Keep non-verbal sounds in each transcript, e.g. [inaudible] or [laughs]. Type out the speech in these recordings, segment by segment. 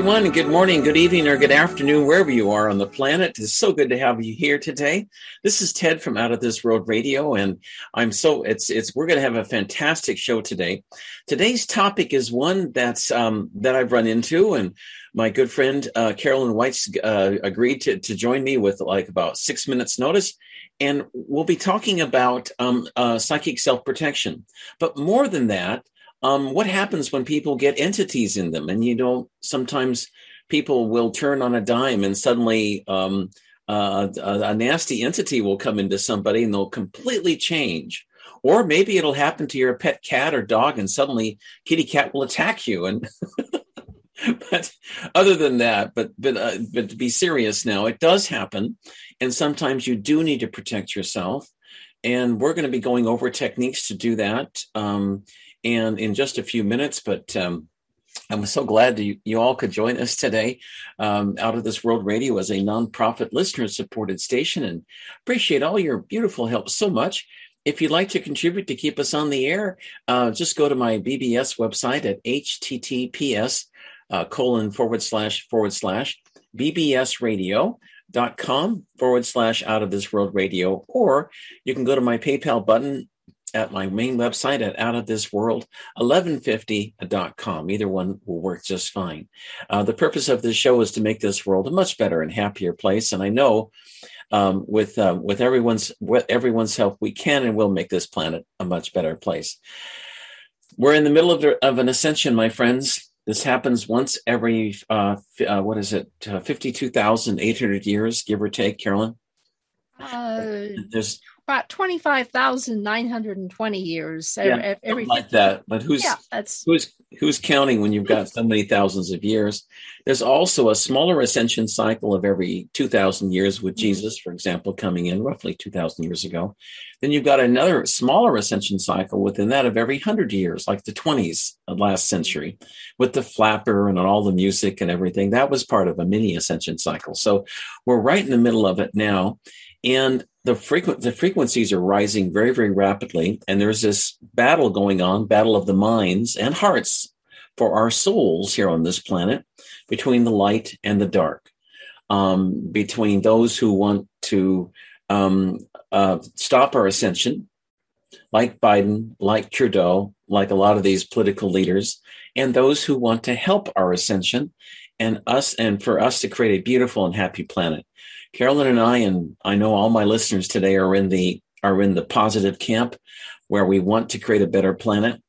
Everyone, good morning, good evening, or good afternoon, wherever you are on the planet. It's so good to have you here today. This is Ted from Out of This World Radio, and I'm so it's it's we're going to have a fantastic show today. Today's topic is one that's um, that I've run into, and my good friend uh, Carolyn White's uh, agreed to to join me with like about six minutes notice, and we'll be talking about um, uh, psychic self protection. But more than that um, what happens when people get entities in them? And you know, sometimes people will turn on a dime and suddenly um, uh, a, a, nasty entity will come into somebody and they'll completely change. Or maybe it'll happen to your pet cat or dog, and suddenly kitty cat will attack you. And [laughs] but other than that, but but uh, but to be serious now, it does happen, and sometimes you do need to protect yourself. And we're going to be going over techniques to do that. Um, and in just a few minutes. But um, I'm so glad you, you all could join us today. Um, Out of This World Radio as a nonprofit listener supported station and appreciate all your beautiful help so much. If you'd like to contribute to keep us on the air, uh, just go to my BBS website at https uh, colon forward slash forward slash BBS radio dot com forward slash out of this world radio or you can go to my paypal button at my main website at outofthisworld1150.com. Either one will work just fine. Uh, the purpose of this show is to make this world a much better and happier place. And I know um, with uh, with everyone's with everyone's help, we can and will make this planet a much better place. We're in the middle of, of an ascension, my friends. This happens once every uh, uh what is it, uh, fifty two thousand eight hundred years, give or take, Carolyn. Uh, There's about 25,920 years. Yeah, every like that. But who's yeah, that's who's who's counting when you've got so many thousands of years? There's also a smaller ascension cycle of every 2,000 years with mm-hmm. Jesus, for example, coming in roughly 2,000 years ago. Then you've got another smaller ascension cycle within that of every 100 years, like the 20s of last century, with the flapper and all the music and everything. That was part of a mini ascension cycle. So we're right in the middle of it now. And the frequent the frequencies are rising very very rapidly and there's this battle going on battle of the minds and hearts for our souls here on this planet between the light and the dark. Um, between those who want to um, uh, stop our ascension like biden like trudeau like a lot of these political leaders and those who want to help our ascension and us and for us to create a beautiful and happy planet Carolyn and I, and I know all my listeners today are in the are in the positive camp where we want to create a better planet.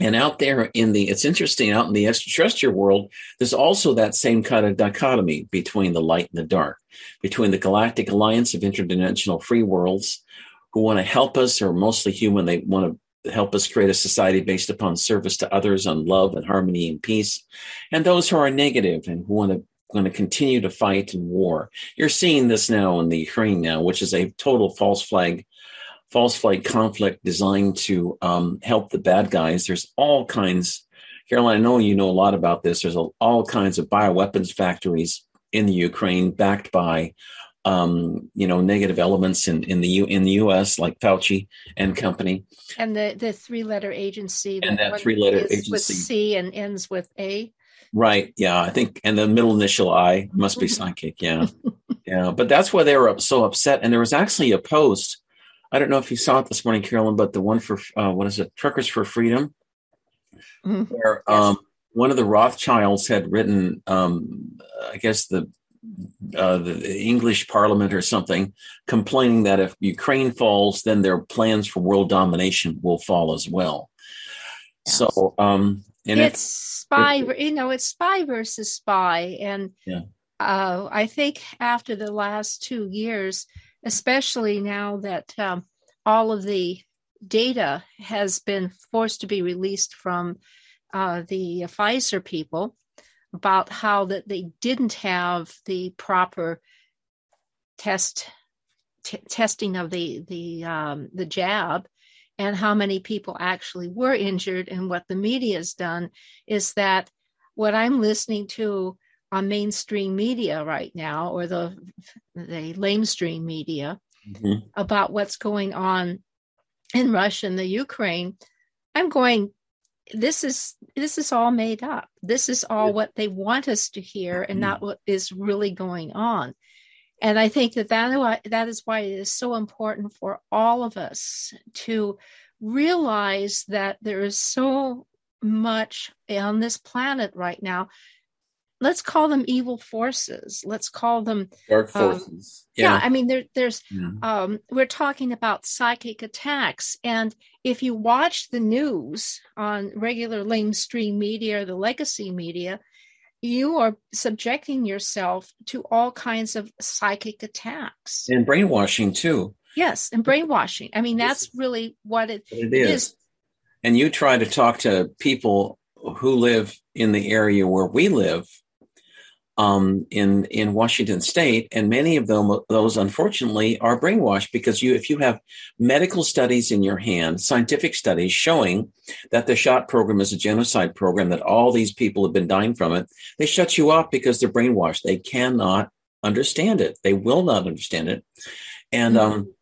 And out there in the, it's interesting, out in the extraterrestrial world, there's also that same kind of dichotomy between the light and the dark, between the Galactic Alliance of Interdimensional Free Worlds, who want to help us, or mostly human, they want to help us create a society based upon service to others, on love and harmony and peace, and those who are negative and who want to going to continue to fight in war. You're seeing this now in the Ukraine now, which is a total false flag, false flag conflict designed to um, help the bad guys. There's all kinds. Carolyn, I know you know a lot about this. There's a, all kinds of bioweapons factories in the Ukraine backed by um, you know, negative elements in, in the U, in the U.S. like Fauci and company, and the the three letter agency, and that three letter agency with C and ends with A. Right. Yeah. I think, and the middle initial I must be [laughs] psychic. Yeah. yeah. But that's why they were so upset. And there was actually a post. I don't know if you saw it this morning, Carolyn, but the one for, uh, what is it? Truckers for Freedom, mm-hmm. where um, one of the Rothschilds had written, um, I guess the, uh, the English Parliament or something, complaining that if Ukraine falls, then their plans for world domination will fall as well. Yes. So, um, and it's spy, you know, it's spy versus spy. And yeah. uh, I think after the last two years, especially now that um, all of the data has been forced to be released from uh, the Pfizer people about how that they didn't have the proper test t- testing of the the um, the jab and how many people actually were injured and what the media has done is that what I'm listening to on mainstream media right now or the the lamestream media mm-hmm. about what's going on in Russia and the Ukraine, I'm going, this is this is all made up. This is all what they want us to hear and not what is really going on and i think that that, that is why it is so important for all of us to realize that there is so much on this planet right now let's call them evil forces let's call them dark um, forces um, yeah. yeah. i mean there, there's yeah. um, we're talking about psychic attacks and if you watch the news on regular mainstream media or the legacy media you are subjecting yourself to all kinds of psychic attacks. And brainwashing too. Yes and brainwashing. I mean that's really what it, it is. is. And you try to talk to people who live in the area where we live um, in in Washington State, and many of them those unfortunately are brainwashed because you if you have medical studies in your hand, scientific studies showing that the shot program is a genocide program, that all these people have been dying from it, they shut you up because they're brainwashed. They cannot understand it. They will not understand it, and mm-hmm. um,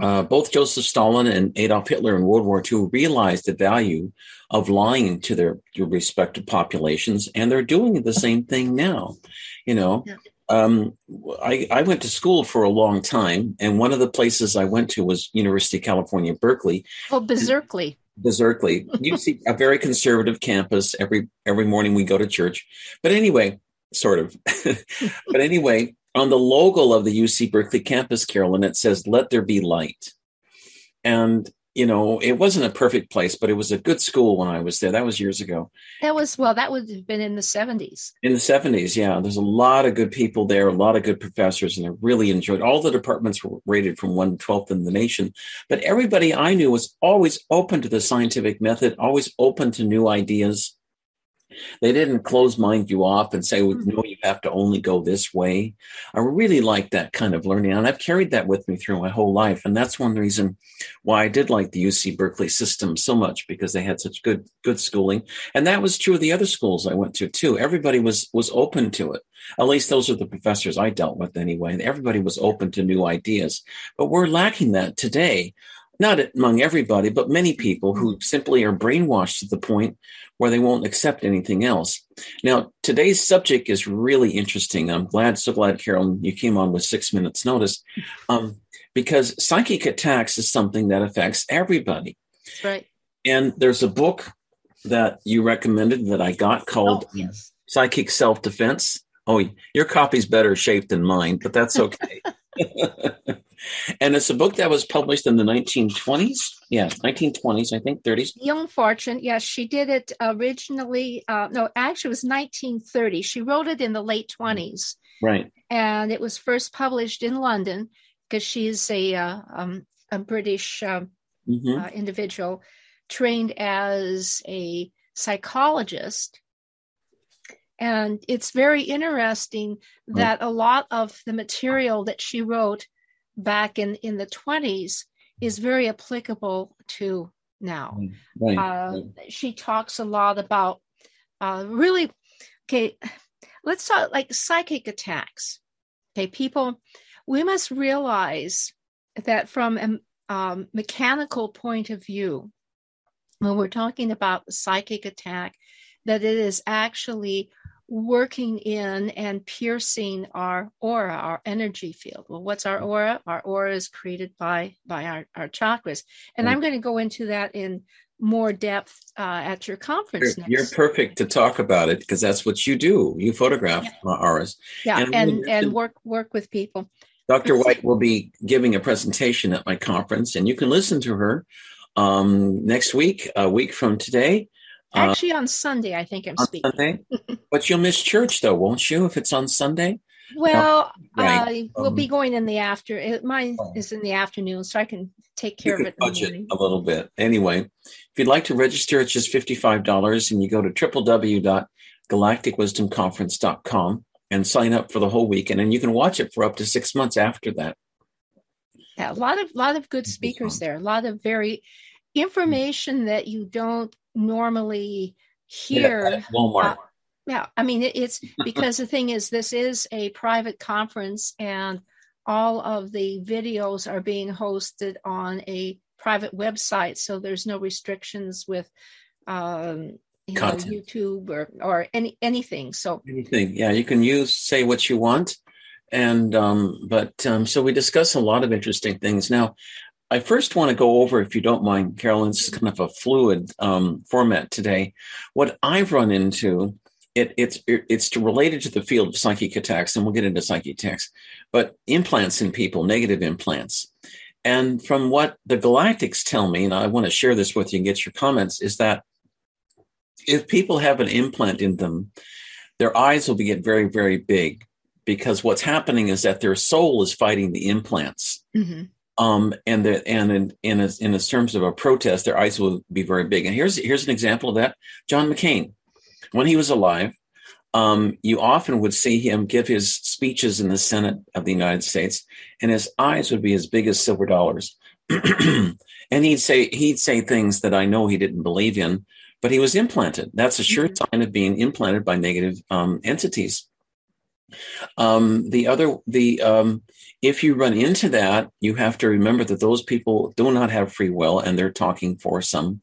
uh, both Joseph Stalin and Adolf Hitler in World War II realized the value of lying to their, their respective populations, and they're doing the same thing now. You know, yeah. um, I, I went to school for a long time, and one of the places I went to was University of California, Berkeley. Oh, Berkeley. Berkeley. You see a very conservative campus. Every every morning we go to church, but anyway, sort of. [laughs] but anyway, on the logo of the UC Berkeley campus, Carolyn, it says, Let there be light. And, you know, it wasn't a perfect place, but it was a good school when I was there. That was years ago. That was, well, that would have been in the 70s. In the 70s, yeah. There's a lot of good people there, a lot of good professors, and I really enjoyed all the departments were rated from 1 to 12th in the nation. But everybody I knew was always open to the scientific method, always open to new ideas they didn't close mind you off and say, mm-hmm. no, you have to only go this way. I really like that kind of learning. And I've carried that with me through my whole life. And that's one reason why I did like the UC Berkeley system so much because they had such good, good schooling. And that was true of the other schools I went to too. Everybody was, was open to it. At least those are the professors I dealt with anyway. And Everybody was open to new ideas, but we're lacking that today not among everybody, but many people who mm-hmm. simply are brainwashed to the point where they won't accept anything else. Now, today's subject is really interesting. I'm glad, so glad, Carol, you came on with six minutes notice, um, because psychic attacks is something that affects everybody. Right. And there's a book that you recommended that I got called oh, yes. Psychic Self Defense. Oh, your copy's better shaped than mine, but that's [laughs] okay. [laughs] and it's a book that was published in the 1920s. Yeah, 1920s, I think, 30s. Dion Fortune, yes, she did it originally. Uh, no, actually, it was 1930. She wrote it in the late 20s. Right. And it was first published in London because she's a, uh, um, a British um, mm-hmm. uh, individual trained as a psychologist and it's very interesting that a lot of the material that she wrote back in, in the 20s is very applicable to now. Right. Uh, she talks a lot about uh, really, okay, let's talk like psychic attacks. Okay, people, we must realize that from a um, mechanical point of view, when we're talking about the psychic attack, that it is actually working in and piercing our aura, our energy field. Well, what's our aura? Our aura is created by by our, our chakras. And I'm going to go into that in more depth uh, at your conference. You're, you're, perfect to talk about it because that's what you do. You photograph yeah. auras. Yeah, and and, and work work with people. Dr. White will be giving a presentation at my conference, and you can listen to her um, next week, a week from today. Uh, Actually, on Sunday, I think I'm speaking. Sunday? [laughs] but you'll miss church, though, won't you, if it's on Sunday? Well, no, right. uh, we'll um, be going in the after. It, mine oh. is in the afternoon, so I can take care of it. Budget a little bit. Anyway, if you'd like to register, it's just fifty-five dollars, and you go to www.galacticwisdomconference.com and sign up for the whole weekend, and you can watch it for up to six months after that. Yeah, a lot of lot of good speakers there. A lot of very information that you don't normally hear. Yeah, Walmart. Uh, yeah, I mean, it, it's because the thing is, this is a private conference, and all of the videos are being hosted on a private website, so there's no restrictions with um, you know, YouTube or or any anything. So anything, yeah, you can use say what you want, and um, but um, so we discuss a lot of interesting things. Now, I first want to go over, if you don't mind, Carolyn, it's kind of a fluid um, format today. What I've run into, it, it's it, it's related to the field of psychic attacks, and we'll get into psychic attacks, but implants in people, negative implants. And from what the galactics tell me, and I want to share this with you and get your comments, is that if people have an implant in them, their eyes will get very, very big because what's happening is that their soul is fighting the implants. Mm-hmm. Um, and the, and in in, a, in a terms of a protest, their eyes will be very big. And here's here's an example of that: John McCain, when he was alive, um, you often would see him give his speeches in the Senate of the United States, and his eyes would be as big as silver dollars. [clears throat] and he'd say he'd say things that I know he didn't believe in, but he was implanted. That's a sure mm-hmm. sign of being implanted by negative um, entities. Um, the other, the um, if you run into that, you have to remember that those people do not have free will, and they're talking for some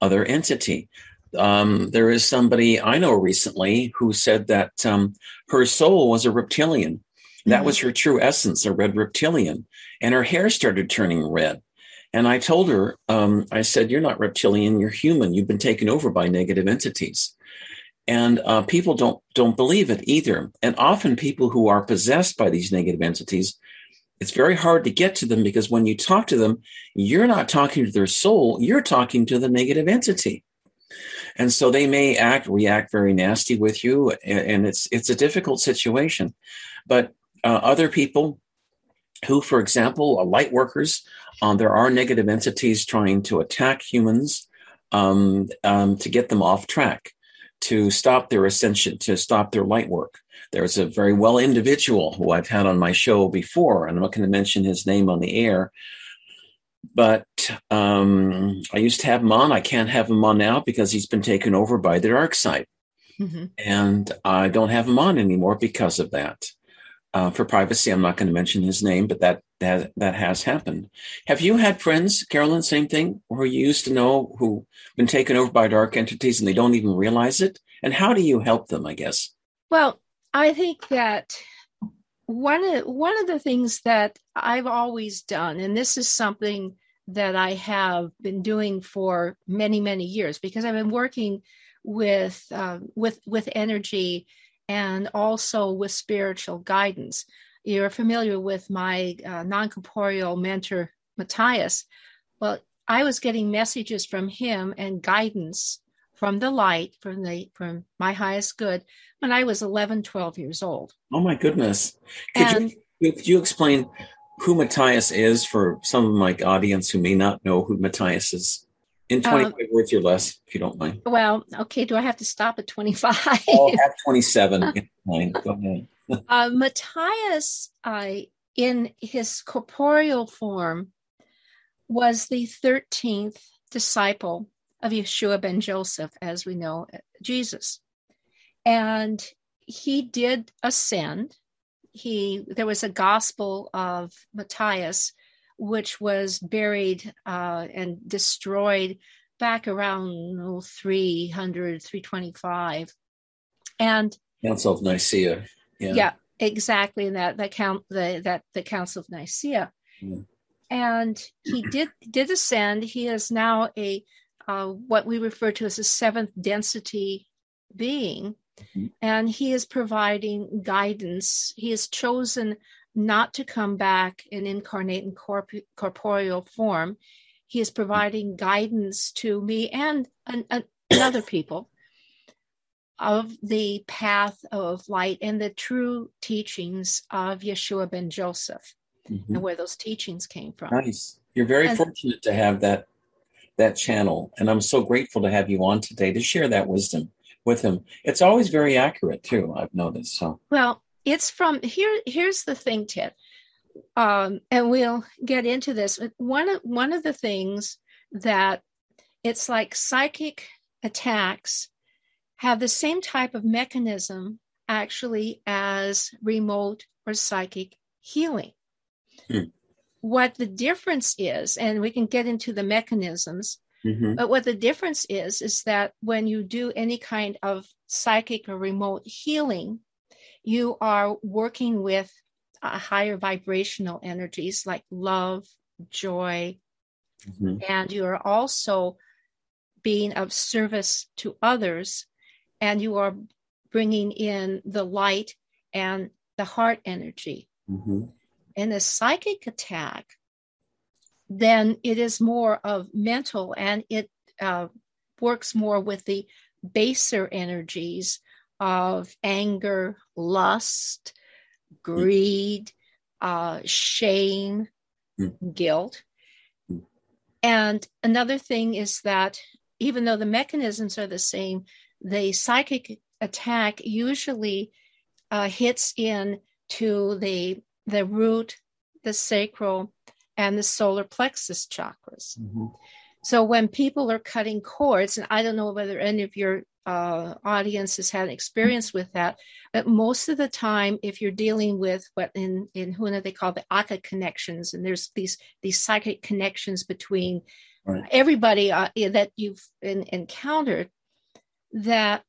other entity. Um, there is somebody I know recently who said that um, her soul was a reptilian. That mm-hmm. was her true essence, a red reptilian, and her hair started turning red. And I told her, um, I said, You're not reptilian, you're human. You've been taken over by negative entities. And uh, people don't don't believe it either. And often people who are possessed by these negative entities, it's very hard to get to them because when you talk to them, you're not talking to their soul, you're talking to the negative entity. And so they may act, react very nasty with you, and it's it's a difficult situation. But uh, other people who, for example, are light workers, um, there are negative entities trying to attack humans um, um, to get them off track, to stop their ascension, to stop their light work. There's a very well individual who I've had on my show before, and I'm not going to mention his name on the air. But um, I used to have him on. I can't have him on now because he's been taken over by the dark side. Mm-hmm. And I don't have him on anymore because of that uh, for privacy, I'm not going to mention his name, but that that that has happened. Have you had friends, Carolyn? Same thing, who you used to know who been taken over by dark entities and they don't even realize it? And how do you help them? I guess. Well, I think that one of one of the things that I've always done, and this is something that I have been doing for many many years, because I've been working with uh, with with energy and also with spiritual guidance. You're familiar with my uh, non corporeal mentor, Matthias. Well, I was getting messages from him and guidance from the light, from the from my highest good, when I was 11, 12 years old. Oh my goodness! Could and, you could you explain who Matthias is for some of my audience who may not know who Matthias is? In 25 um, words or less, if you don't mind. Well, okay. Do I have to stop at 25? I'll have 27. Go ahead. [laughs] uh, Matthias, uh, in his corporeal form, was the 13th disciple of Yeshua ben Joseph, as we know Jesus. And he did ascend. He there was a gospel of Matthias which was buried uh, and destroyed back around oh, 300, 325. And Council of Nicaea. Yeah, yeah exactly. That that count the that the Council of Nicaea. Yeah. And he did did ascend. He is now a uh, what we refer to as a seventh density being, mm-hmm. and he is providing guidance. He has chosen not to come back and incarnate in corp- corporeal form. He is providing guidance to me and, and, and other people of the path of light and the true teachings of Yeshua ben Joseph mm-hmm. and where those teachings came from. Nice. You're very and, fortunate to have that that channel and I'm so grateful to have you on today to share that wisdom with him. It's always very accurate too, I've noticed. So Well, it's from here here's the thing ted um, and we'll get into this one of one of the things that it's like psychic attacks have the same type of mechanism actually as remote or psychic healing hmm. What the difference is and we can get into the mechanisms Mm-hmm. But what the difference is, is that when you do any kind of psychic or remote healing, you are working with uh, higher vibrational energies like love, joy, mm-hmm. and you are also being of service to others, and you are bringing in the light and the heart energy. Mm-hmm. In a psychic attack, then it is more of mental and it uh, works more with the baser energies of anger, lust, greed, uh, shame, mm. guilt. Mm. And another thing is that even though the mechanisms are the same, the psychic attack usually uh, hits in to the the root, the sacral, and the solar plexus chakras. Mm-hmm. So when people are cutting cords, and I don't know whether any of your uh, audience has had experience with that, but most of the time, if you're dealing with what in in Huna they call the Aka connections, and there's these these psychic connections between right. everybody uh, that you've in, encountered, that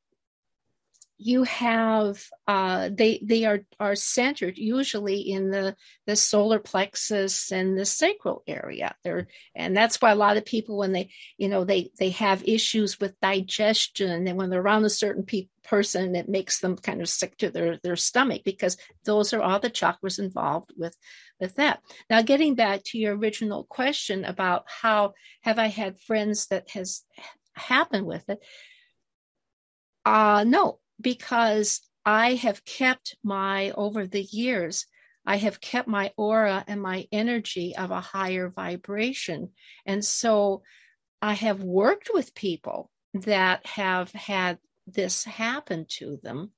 you have uh, they they are are centered usually in the the solar plexus and the sacral area. There and that's why a lot of people when they you know they they have issues with digestion and when they're around a certain pe- person it makes them kind of sick to their their stomach because those are all the chakras involved with with that. Now getting back to your original question about how have i had friends that has happened with it uh no because I have kept my, over the years, I have kept my aura and my energy of a higher vibration. And so I have worked with people that have had this happen to them.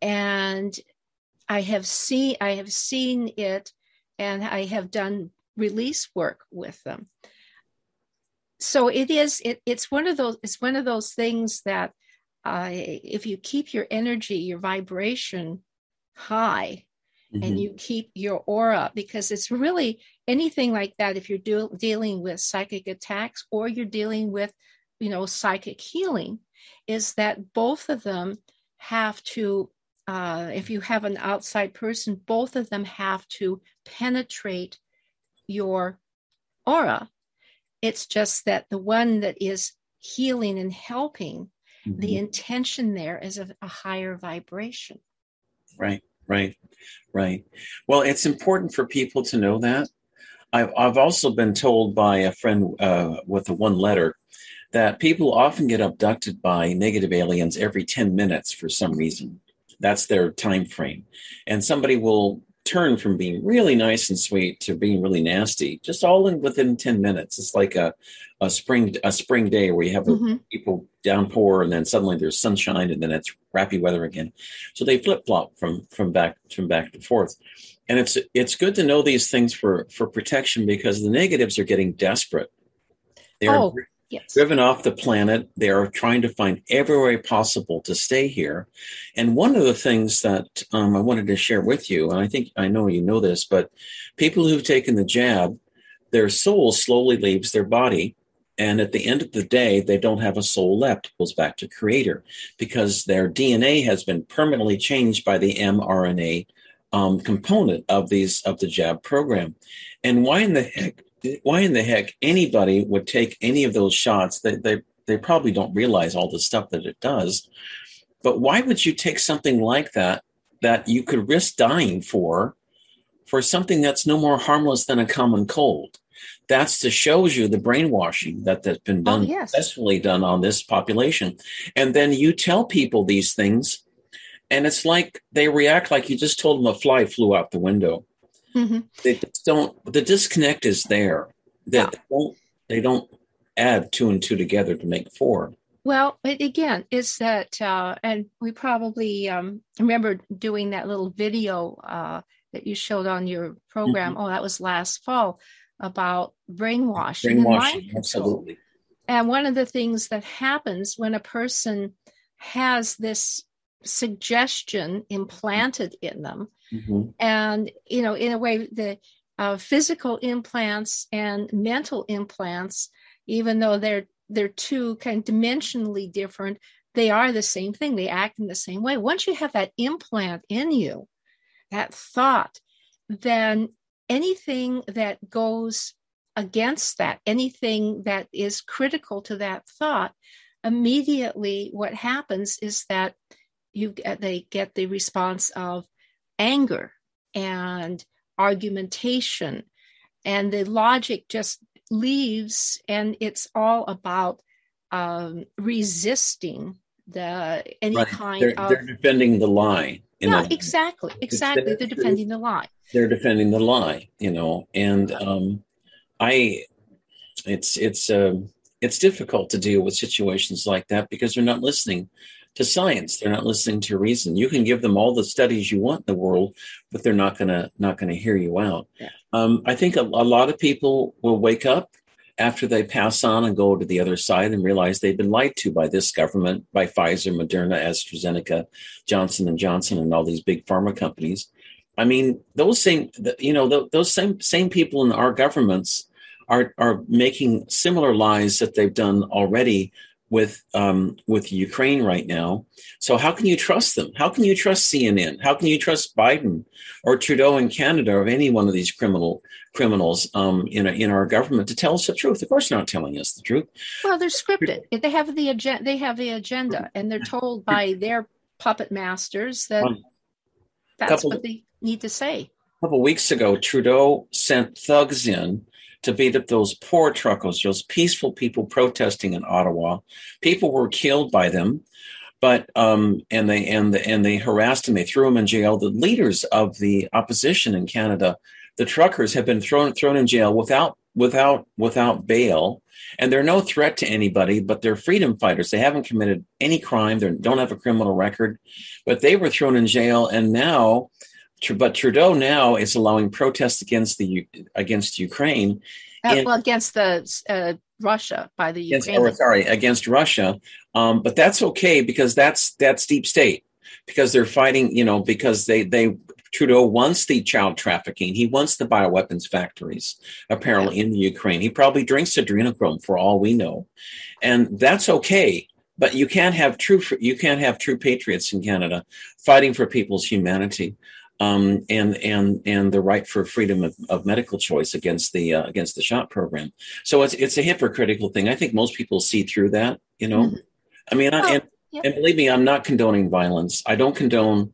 And I have seen I have seen it and I have done release work with them. So it is it, it's one of those it's one of those things that uh, if you keep your energy, your vibration high, mm-hmm. and you keep your aura, because it's really anything like that. If you're do, dealing with psychic attacks or you're dealing with, you know, psychic healing, is that both of them have to. Uh, if you have an outside person, both of them have to penetrate your aura. It's just that the one that is healing and helping Mm-hmm. The intention there is of a higher vibration. Right, right, right. Well, it's important for people to know that. I've, I've also been told by a friend uh, with a one letter that people often get abducted by negative aliens every 10 minutes for some reason. That's their time frame. And somebody will turn from being really nice and sweet to being really nasty just all in within 10 minutes. It's like a, a spring a spring day where you have mm-hmm. people downpour and then suddenly there's sunshine and then it's crappy weather again. So they flip-flop from from back from back to forth. And it's it's good to know these things for for protection because the negatives are getting desperate. They're oh yes. driven off the planet. They are trying to find every way possible to stay here. And one of the things that um, I wanted to share with you, and I think I know you know this, but people who've taken the jab, their soul slowly leaves their body. And at the end of the day, they don't have a soul left. It goes back to creator because their DNA has been permanently changed by the mRNA um, component of these of the jab program. And why in the heck why in the heck anybody would take any of those shots? They, they, they probably don't realize all the stuff that it does. But why would you take something like that that you could risk dying for, for something that's no more harmless than a common cold? That's to shows you the brainwashing that that's been oh, done oh, yes. successfully done on this population. And then you tell people these things, and it's like they react like you just told them a fly flew out the window. Mm-hmm. They just don't. The disconnect is there. That yeah. they don't. They don't add two and two together to make four. Well, again, is that, uh, and we probably um, remember doing that little video uh, that you showed on your program. Mm-hmm. Oh, that was last fall about brainwashing. Brainwashing, and absolutely. And one of the things that happens when a person has this suggestion implanted in them mm-hmm. and you know in a way the uh, physical implants and mental implants even though they're they're two kind of dimensionally different, they are the same thing. They act in the same way. Once you have that implant in you, that thought, then anything that goes against that, anything that is critical to that thought, immediately what happens is that you they get the response of anger and argumentation. And the logic just leaves and it's all about um, resisting the any right. kind they're, of they're defending the lie yeah exactly exactly. They're defending the lie. they're defending the lie you know. And um i it's it's um it's difficult to deal with situations like that because they're not listening to science they're not listening to reason you can give them all the studies you want in the world but they're not gonna not gonna hear you out yeah. um, i think a, a lot of people will wake up after they pass on and go to the other side and realize they've been lied to by this government, by Pfizer, Moderna, AstraZeneca, Johnson and Johnson, and all these big pharma companies. I mean, those same, you know, those same same people in our governments are are making similar lies that they've done already with um, with Ukraine right now. So how can you trust them? How can you trust CNN? How can you trust Biden or Trudeau in Canada or any one of these criminal criminals um, in a, in our government to tell us the truth? Of course, they're not telling us the truth. Well, they're scripted. They have the agenda. They have the agenda, and they're told by their puppet masters that that's couple, what they need to say. A couple weeks ago, Trudeau sent thugs in to beat up those poor truckers, those peaceful people protesting in Ottawa. People were killed by them, but um, and they and the, and they harassed them. They threw them in jail. The leaders of the opposition in Canada, the truckers, have been thrown thrown in jail without without without bail, and they're no threat to anybody. But they're freedom fighters. They haven't committed any crime. They don't have a criminal record, but they were thrown in jail, and now but Trudeau now is allowing protests against the against Ukraine. Uh, well, against the uh, Russia by the against, Ukraine. Or, sorry, against Russia. Um, but that's okay because that's that's deep state because they're fighting. You know, because they they Trudeau wants the child trafficking. He wants the bioweapons factories, apparently yeah. in the Ukraine. He probably drinks adrenochrome for all we know, and that's okay. But you can't have true you can't have true patriots in Canada fighting for people's humanity um, and and and the right for freedom of, of medical choice against the uh, against the shot program. So it's it's a hypocritical thing. I think most people see through that. You know, mm-hmm. I mean, I, and, yep. and believe me, I'm not condoning violence. I don't condone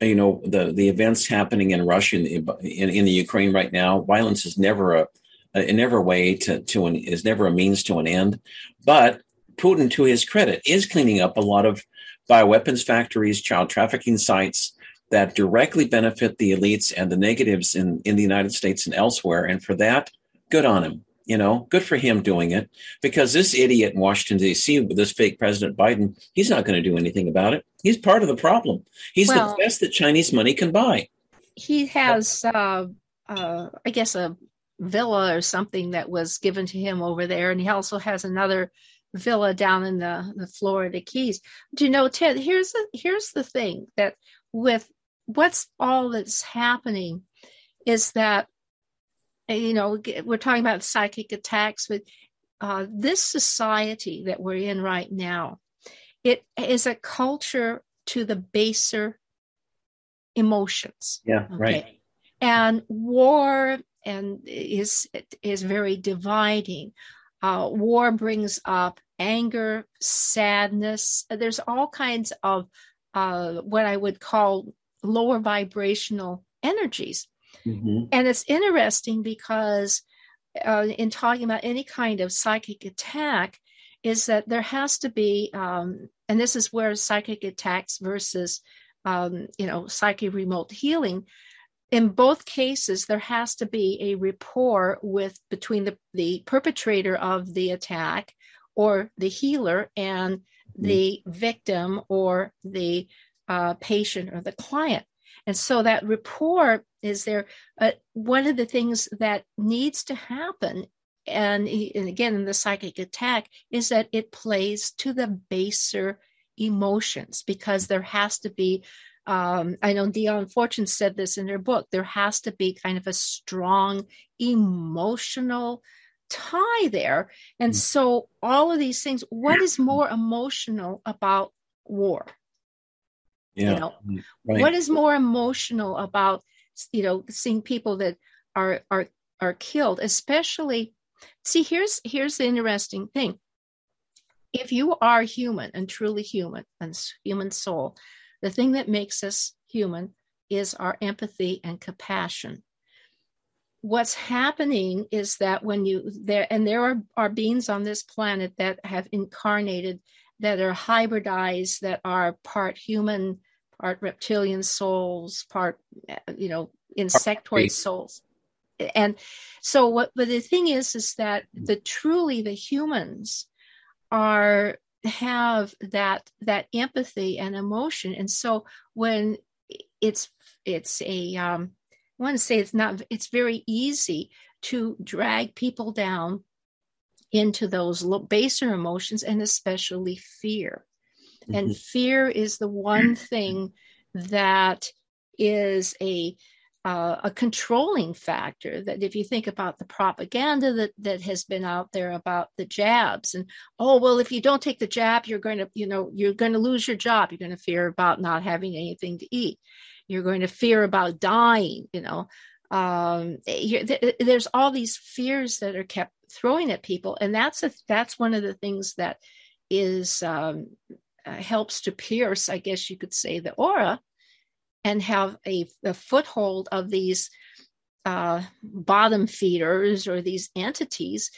you know the the events happening in Russia in, in, in the Ukraine right now. Violence is never a, a never a way to to an is never a means to an end. But Putin, to his credit, is cleaning up a lot of bioweapons factories, child trafficking sites, that directly benefit the elites and the negatives in, in the United States and elsewhere. And for that, good on him. You know, good for him doing it because this idiot in Washington, D.C., with this fake President Biden, he's not going to do anything about it. He's part of the problem. He's well, the best that Chinese money can buy. He has, uh, uh, I guess, a villa or something that was given to him over there. And he also has another villa down in the, the Florida Keys. Do you know, Ted, here's the, here's the thing that with what's all that's happening is that you know we're talking about psychic attacks but uh, this society that we're in right now it is a culture to the baser emotions. Yeah okay? right and war and is is very dividing. Uh, war brings up anger sadness. There's all kinds of uh, what i would call lower vibrational energies. Mm-hmm. And it's interesting because uh, in talking about any kind of psychic attack, is that there has to be, um, and this is where psychic attacks versus, um, you know, psychic remote healing. In both cases, there has to be a rapport with between the, the perpetrator of the attack or the healer and. The victim or the uh, patient or the client. And so that rapport is there. Uh, one of the things that needs to happen, and, and again in the psychic attack, is that it plays to the baser emotions because there has to be um, I know Dion Fortune said this in her book. There has to be kind of a strong emotional tie there. And mm. so all of these things, what is more emotional about war? Yeah. You know, mm, right. what is more emotional about, you know, seeing people that are are are killed, especially see here's here's the interesting thing. If you are human and truly human and human soul, the thing that makes us human is our empathy and compassion what's happening is that when you there and there are, are beings on this planet that have incarnated that are hybridized that are part human part reptilian souls part you know insectoid souls. And so what but the thing is is that the truly the humans are have that that empathy and emotion. And so when it's it's a um want to say it's not, it's very easy to drag people down into those baser emotions and especially fear. Mm-hmm. And fear is the one [clears throat] thing that is a uh, a controlling factor that if you think about the propaganda that that has been out there about the jabs and oh well if you don't take the jab you're going to you know you're going to lose your job you're going to fear about not having anything to eat you're going to fear about dying you know? Um, there's all these fears that are kept throwing at people and that's a that's one of the things that is um, uh, helps to pierce i guess you could say the aura and have a, a foothold of these uh, bottom feeders or these entities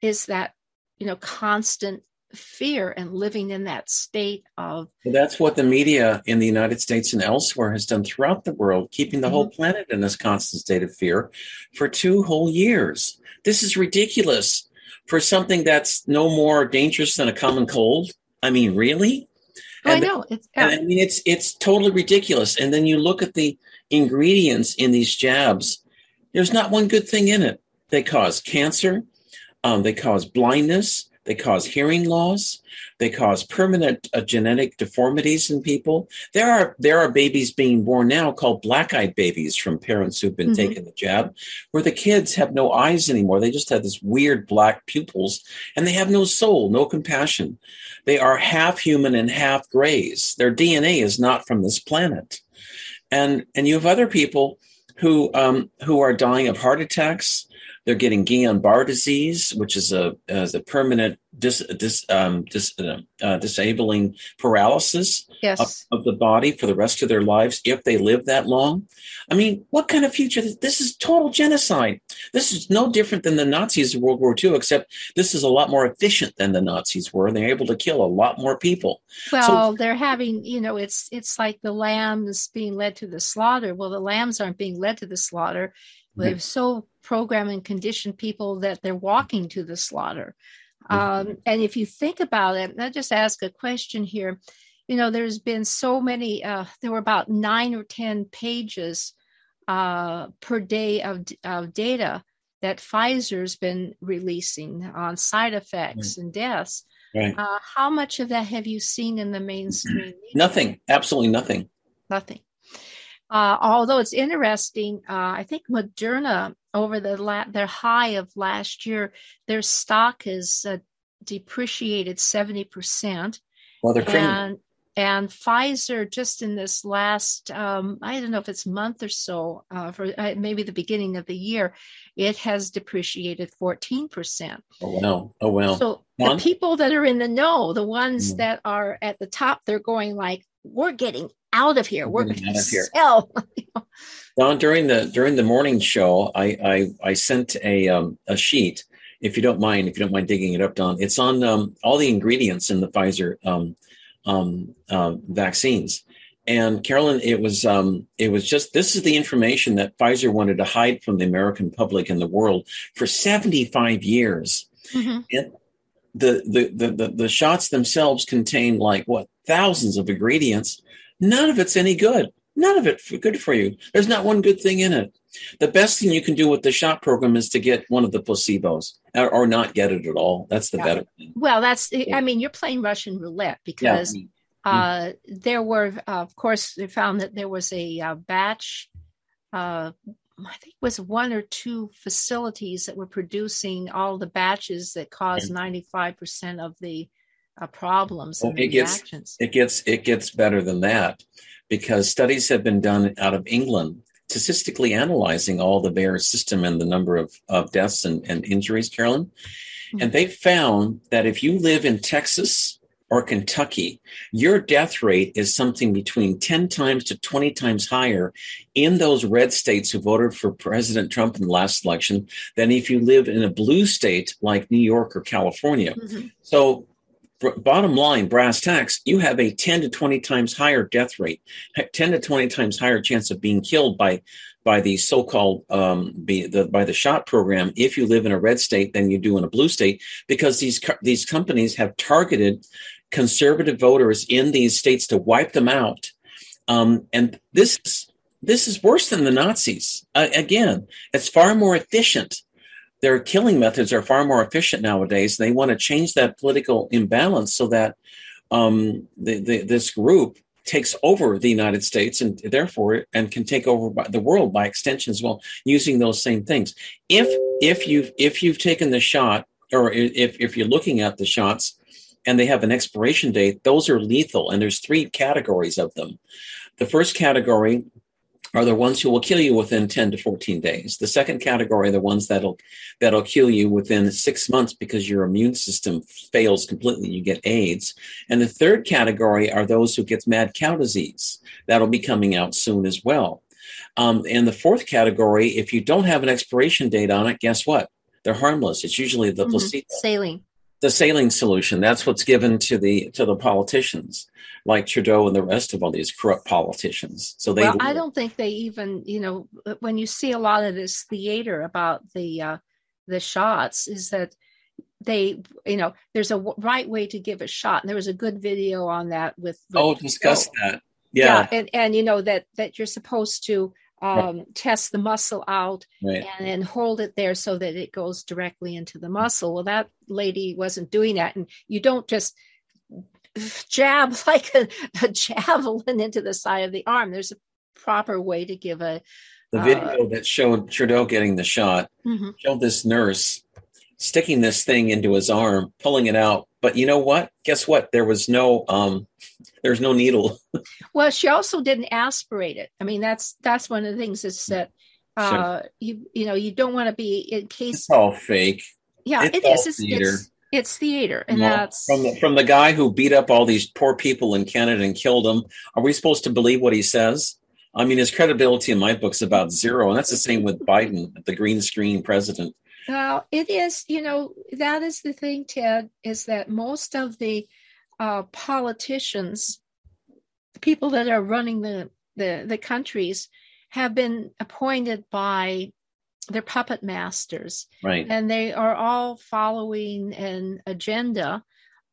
is that you know constant fear and living in that state of that's what the media in the united states and elsewhere has done throughout the world keeping the mm-hmm. whole planet in this constant state of fear for two whole years this is ridiculous for something that's no more dangerous than a common cold i mean really oh, I know. It's, yeah. I mean, it's it's totally ridiculous. And then you look at the ingredients in these jabs. There's not one good thing in it. They cause cancer. Um, they cause blindness. They cause hearing loss. They cause permanent uh, genetic deformities in people. There are there are babies being born now called black-eyed babies from parents who've been mm-hmm. taking the jab, where the kids have no eyes anymore. They just have this weird black pupils, and they have no soul, no compassion. They are half human and half grays. Their DNA is not from this planet, and and you have other people who um, who are dying of heart attacks they're getting Guillain-Barre disease, which is a, a permanent dis, dis, um, dis, uh, uh, disabling paralysis yes. of, of, the body for the rest of their lives if they live that long. I mean, what kind of future? This is total genocide. This is no different than the Nazis of World War II, except this is a lot more efficient than the Nazis were. They're able to kill a lot more people. Well, so, they're having, you know, it's it's like the lambs being led to the slaughter. Well, the lambs aren't being led to the slaughter. They've so programmed and condition people that they're walking to the slaughter. Um, and if you think about it, I'll just ask a question here. You know, there's been so many, uh, there were about nine or 10 pages uh, per day of, of data that Pfizer's been releasing on side effects right. and deaths. Right. Uh, how much of that have you seen in the mainstream? [clears throat] Nothing. Absolutely nothing. Nothing. Uh, although it's interesting, uh, I think Moderna over the la- their high of last year, their stock has uh, depreciated seventy percent. Well, they're and, and Pfizer just in this last, um, I don't know if it's month or so, uh, for uh, maybe the beginning of the year, it has depreciated fourteen percent. Oh wow! Oh wow! So the people that are in the know, the ones mm. that are at the top, they're going like, "We're getting out of here. We're going to sell. Don, during the during the morning show, I I, I sent a um, a sheet. If you don't mind, if you don't mind digging it up, Don, it's on um, all the ingredients in the Pfizer um, um, uh, vaccines. And Carolyn, it was um, it was just this is the information that Pfizer wanted to hide from the American public and the world for 75 years. Mm-hmm. And the, the, the the the shots themselves contain like what thousands of ingredients None of it's any good. None of it good for you. There's not one good thing in it. The best thing you can do with the shot program is to get one of the placebos or, or not get it at all. That's the yeah. better thing. Well, that's, I mean, you're playing Russian roulette because yeah. uh, mm-hmm. there were, uh, of course, they found that there was a uh, batch uh, I think it was one or two facilities that were producing all the batches that caused ninety five percent of the uh, problems. Well, it gets it gets it gets better than that because studies have been done out of England statistically analyzing all the VAERS system and the number of, of deaths and, and injuries, Carolyn. Mm-hmm. And they found that if you live in Texas or Kentucky, your death rate is something between 10 times to 20 times higher in those red states who voted for President Trump in the last election than if you live in a blue state like New York or California. Mm-hmm. So bottom line, brass tacks, you have a 10 to 20 times higher death rate, 10 to 20 times higher chance of being killed by by the so-called um, be the, by the shot program if you live in a red state than you do in a blue state because these these companies have targeted conservative voters in these states to wipe them out. Um, and this this is worse than the Nazis. Uh, again it's far more efficient their killing methods are far more efficient nowadays. They want to change that political imbalance so that um, the, the, this group takes over the United States and therefore and can take over the world by extension as well, using those same things. If if you've if you've taken the shot or if if you're looking at the shots and they have an expiration date, those are lethal. And there's three categories of them. The first category are the ones who will kill you within 10 to 14 days. The second category are the ones that'll that'll kill you within six months because your immune system fails completely. You get AIDS. And the third category are those who get mad cow disease. That'll be coming out soon as well. Um, and the fourth category, if you don't have an expiration date on it, guess what? They're harmless. It's usually the mm-hmm. placebo. Saline the saline solution. That's what's given to the to the politicians, like Trudeau and the rest of all these corrupt politicians. So they. Well, I don't think they even, you know, when you see a lot of this theater about the uh, the shots, is that they, you know, there's a right way to give a shot, and there was a good video on that with. with oh, discuss that. Yeah. yeah, and and you know that that you're supposed to um, right. test the muscle out right. and then hold it there so that it goes directly into the muscle. Well, that lady wasn't doing that. And you don't just jab [laughs] like a, a javelin into the side of the arm. There's a proper way to give a. The video uh, that showed Trudeau getting the shot mm-hmm. showed this nurse sticking this thing into his arm, pulling it out. But you know what? Guess what? There was no um, there's no needle. [laughs] well, she also didn't aspirate it. I mean, that's that's one of the things is that uh, sure. you you know you don't want to be in case it's all fake. Yeah, it's it is. It's, theater. It's, it's theater, and that's from the, from the guy who beat up all these poor people in Canada and killed them. Are we supposed to believe what he says? I mean, his credibility in my book's about zero, and that's the same with Biden, the green screen president. Well, it is. You know, that is the thing, Ted, is that most of the uh, politicians, the people that are running the, the, the countries, have been appointed by their puppet masters. Right. And they are all following an agenda.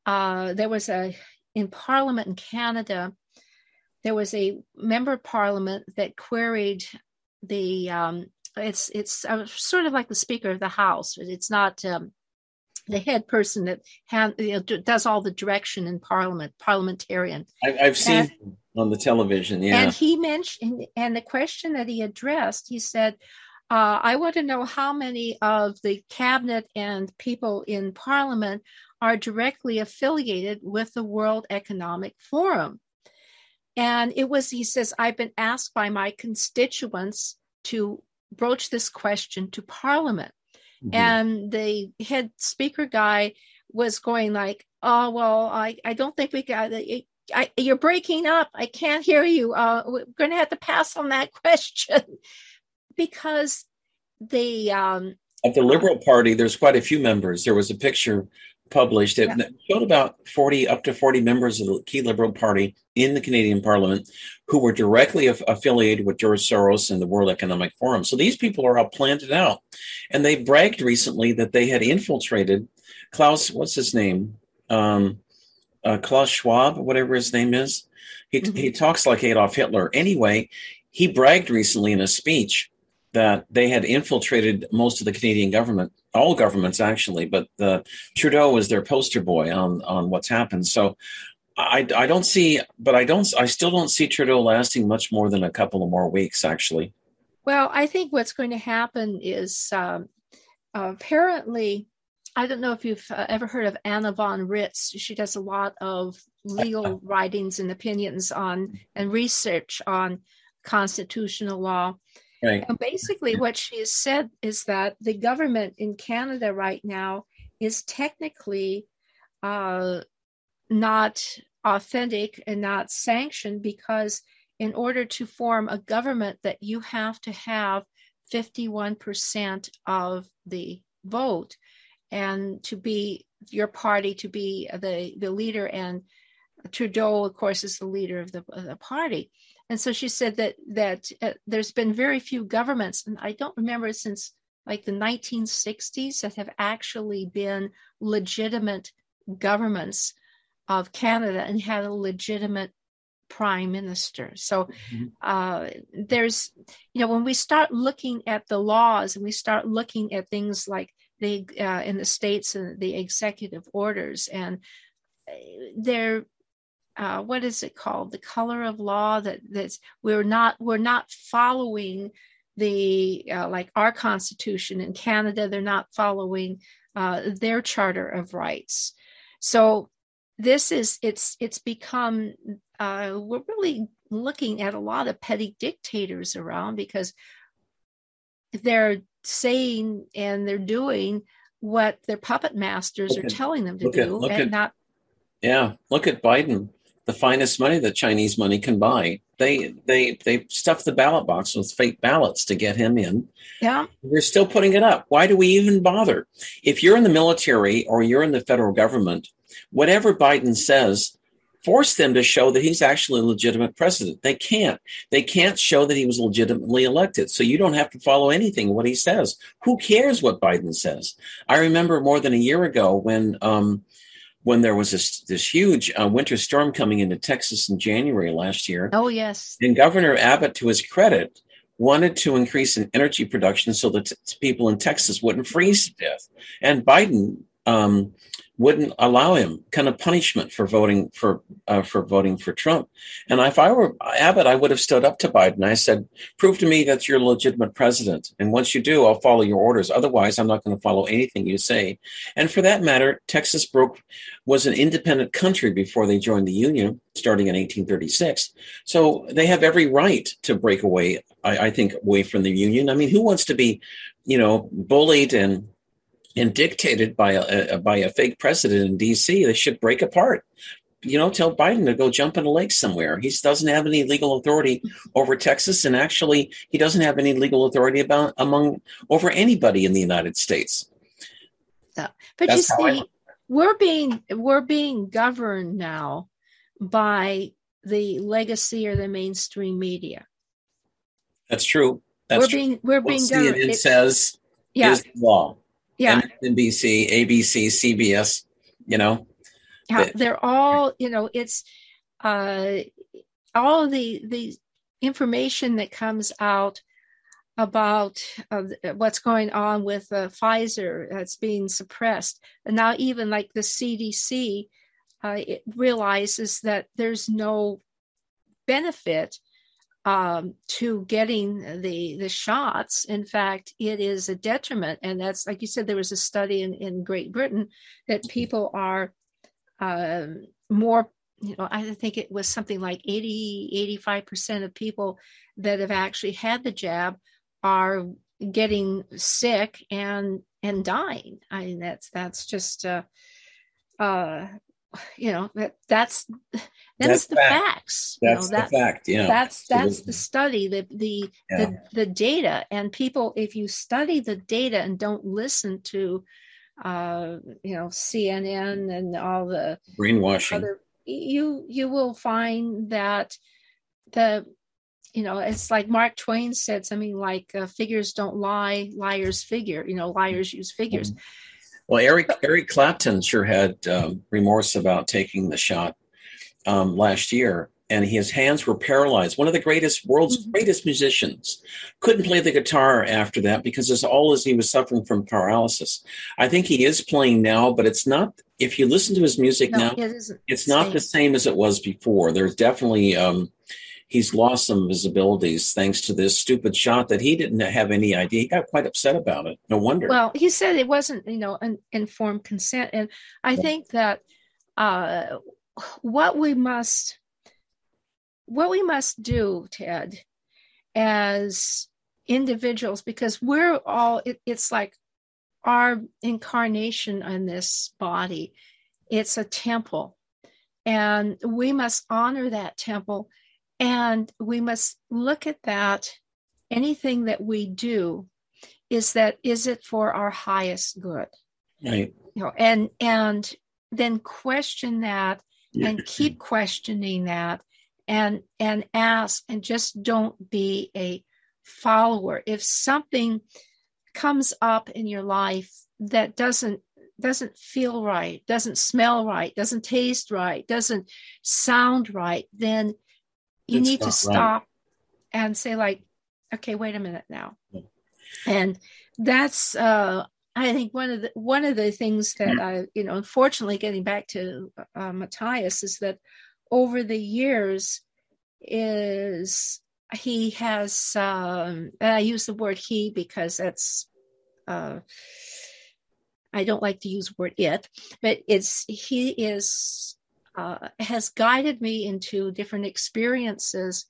Uh, there was a, in Parliament in Canada, there was a member of Parliament that queried the, um, it's, it's uh, sort of like the Speaker of the House. It's not um, the head person that hand, you know, does all the direction in Parliament, parliamentarian. I, have seen and, on the television, yeah. And he mentioned, and the question that he addressed, he said, uh, "I want to know how many of the cabinet and people in Parliament are directly affiliated with the World Economic Forum." And it was, he says, I've been asked by my constituents to broach this question to Parliament. Mm-hmm. And the head speaker guy was going like, "Oh well, I I don't think we got it. I, you're breaking up. I can't hear you. Uh, we're going to have to pass on that [laughs] question because the um, at the Liberal Party, there's quite a few members. There was a picture published that yeah. showed about 40 up to 40 members of the key Liberal Party in the Canadian Parliament who were directly af- affiliated with George Soros and the World Economic Forum. So these people are all planted out. And they bragged recently that they had infiltrated Klaus, what's his name? Um, uh, Klaus Schwab, whatever his name is. He, mm-hmm. he talks like Adolf Hitler. Anyway, he bragged recently in a speech that they had infiltrated most of the Canadian government, all governments actually, but the, Trudeau was their poster boy on on what's happened. So I, I don't see, but I don't, I still don't see Trudeau lasting much more than a couple of more weeks actually. Well, I think what's going to happen is um, apparently, I don't know if you've uh, ever heard of Anna von Reitz. She does a lot of legal [laughs] writings and opinions on and research on constitutional law. Right. And basically, what she has said is that the government in Canada right now is technically uh, not authentic and not sanctioned because in order to form a government that you have to have 51% of the vote and to be your party to be the, the leader and Trudeau of course is the leader of the, of the party and so she said that that uh, there's been very few governments and I don't remember since like the 1960s that have actually been legitimate governments of Canada and had a legitimate prime minister. So mm-hmm. uh, there's, you know, when we start looking at the laws and we start looking at things like the uh, in the states and the executive orders and uh, they're uh, what is it called? The color of law that that's we're not we're not following the uh, like our constitution in canada. They're not following uh, their charter of rights. So this is it's it's become uh, we're really looking at a lot of petty dictators around because they're saying and they're doing what their puppet masters are telling them to do at, and at, not yeah look at biden the finest money that chinese money can buy they they they stuff the ballot box with fake ballots to get him in yeah we're still putting it up why do we even bother if you're in the military or you're in the federal government whatever Biden says, force them to show that he's actually a legitimate president. They can't. They can't show that he was legitimately elected. So you don't have to follow anything what he says. Who cares what Biden says? I remember more than a year ago when um, when there was this this huge uh, winter storm coming into Texas in January last year. Oh yes. And Governor Abbott, to his credit, wanted to increase in energy production so that t- people in Texas wouldn't freeze to death. And Biden um, wouldn't allow him kind of punishment for voting for uh, for voting for Trump. And if I were Abbott, I would have stood up to Biden. I said, "Prove to me that you're a legitimate president, and once you do, I'll follow your orders. Otherwise, I'm not going to follow anything you say." And for that matter, Texas broke was an independent country before they joined the Union, starting in 1836. So they have every right to break away. I, I think away from the Union. I mean, who wants to be, you know, bullied and and dictated by a, a, by a fake president in D.C. They should break apart. You know, tell Biden to go jump in a lake somewhere. He doesn't have any legal authority over Texas, and actually, he doesn't have any legal authority about among over anybody in the United States. Yeah. But That's you see, we're being we're being governed now by the legacy or the mainstream media. That's true. That's we're being we're being governed. CNN says yeah. is law yeah. NBC, ABC, CBS, you know. Yeah, they're all, you know, it's uh all the the information that comes out about uh, what's going on with uh, Pfizer that's being suppressed. And now even like the CDC uh, it realizes that there's no benefit um, to getting the the shots. In fact, it is a detriment, and that's like you said. There was a study in, in Great Britain that people are uh, more. You know, I think it was something like 80, 85 percent of people that have actually had the jab are getting sick and and dying. I mean, that's that's just uh, uh, you know that that's that's, the fact. facts that's you know, that, the fact yeah. that's that's the study the the, yeah. the the data. And people if you study the data and don't listen to uh you know cnn and all the brainwashing. other, you you will find that the you know it's like mark twain said something like uh, figures don't lie liars figure you know liars use figures. Mm-hmm well, Eric Eric Clapton sure had um, remorse about taking the shot um, last year, and his hands were paralyzed. One of the greatest world's mm-hmm. greatest musicians couldn't play the guitar after that because as all as he was suffering from paralysis. I think he is playing now, but it's not. If you listen to his music no, now, it it's not the same as it was before. There's definitely um, he's lost some of his abilities thanks to this stupid shot that he didn't have any idea. He got quite upset about it. No wonder. Well, he said it wasn't, you know, an informed consent, and I think that uh, what we must what we must do, Ted, as individuals, because we're all it, it's like our incarnation in this body. It's a temple, and we must honor that temple and we must look at that. Anything that we do is that is it for our highest good? Right. You know, and and then question that and keep questioning that and and ask and just don't be a follower. If something comes up in your life that doesn't doesn't feel right, doesn't smell right, doesn't taste right, doesn't sound right, then you it's need to stop right. and say like okay wait a minute now yeah. and that's uh i think one of the one of the things that mm. i you know unfortunately getting back to uh, matthias is that over the years is he has um and i use the word he because that's uh i don't like to use word it but it's he is uh, has guided me into different experiences.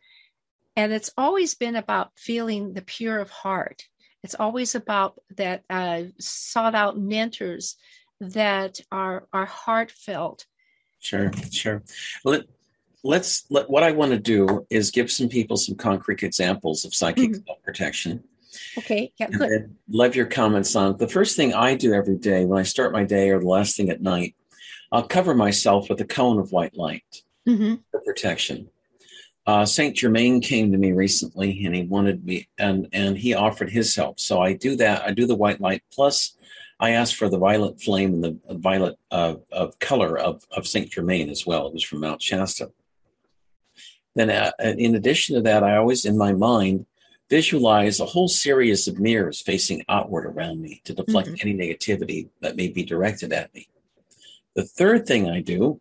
And it's always been about feeling the pure of heart. It's always about that uh, sought out mentors that are are heartfelt. Sure, sure. Let, let's let, what I want to do is give some people some concrete examples of psychic mm-hmm. self protection. Okay, yeah, good. Love your comments on the first thing I do every day when I start my day, or the last thing at night, I'll cover myself with a cone of white light mm-hmm. for protection. Uh, Saint Germain came to me recently, and he wanted me, and and he offered his help. So I do that. I do the white light. Plus, I asked for the violet flame and the violet uh, of color of of Saint Germain as well. It was from Mount Shasta. Then, uh, in addition to that, I always in my mind visualize a whole series of mirrors facing outward around me to deflect mm-hmm. any negativity that may be directed at me. The third thing I do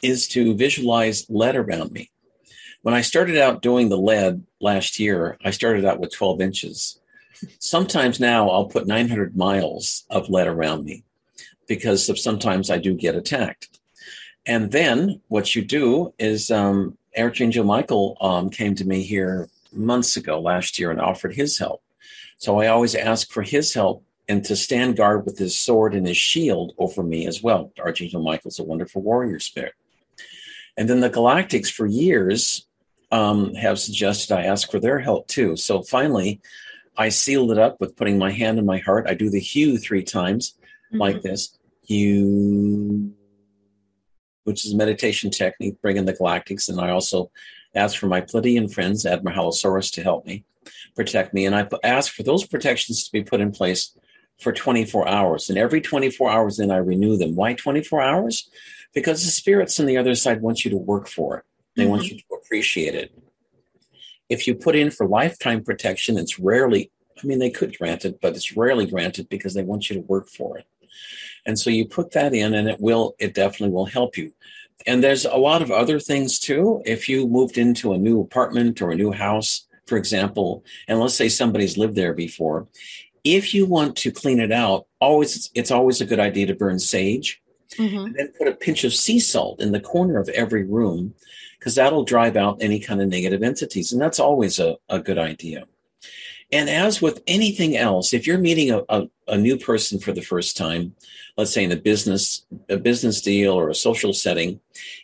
is to visualize lead around me. When I started out doing the lead last year, I started out with 12 inches. Sometimes now I'll put 900 miles of lead around me because sometimes I do get attacked. And then what you do is um, Archangel Michael um, came to me here months ago last year and offered his help. So I always ask for his help and to stand guard with his sword and his shield over me as well. Archangel Michael's a wonderful warrior spirit. And then the Galactics, for years, um, have suggested I ask for their help too. So finally, I sealed it up with putting my hand in my heart. I do the HU three times mm-hmm. like this HU, which is a meditation technique, bringing the Galactics. And I also ask for my Pleiadian friends, Admiralosaurus, to help me, protect me. And I ask for those protections to be put in place for 24 hours. And every 24 hours, then I renew them. Why 24 hours? Because the spirits on the other side want you to work for it, they mm-hmm. want you to appreciate it. If you put in for lifetime protection, it's rarely, I mean, they could grant it, but it's rarely granted because they want you to work for it. And so you put that in and it will, it definitely will help you. And there's a lot of other things too. If you moved into a new apartment or a new house, for example, and let's say somebody's lived there before, if you want to clean it out, always it's always a good idea to burn sage. Mm-hmm. And then put a pinch of sea salt in the corner of every room because that'll drive out any kind of negative entities. And that's always a, a good idea. And as with anything else, if you're meeting a, a, a, new person for the first time, let's say in a business, a business deal or a social setting,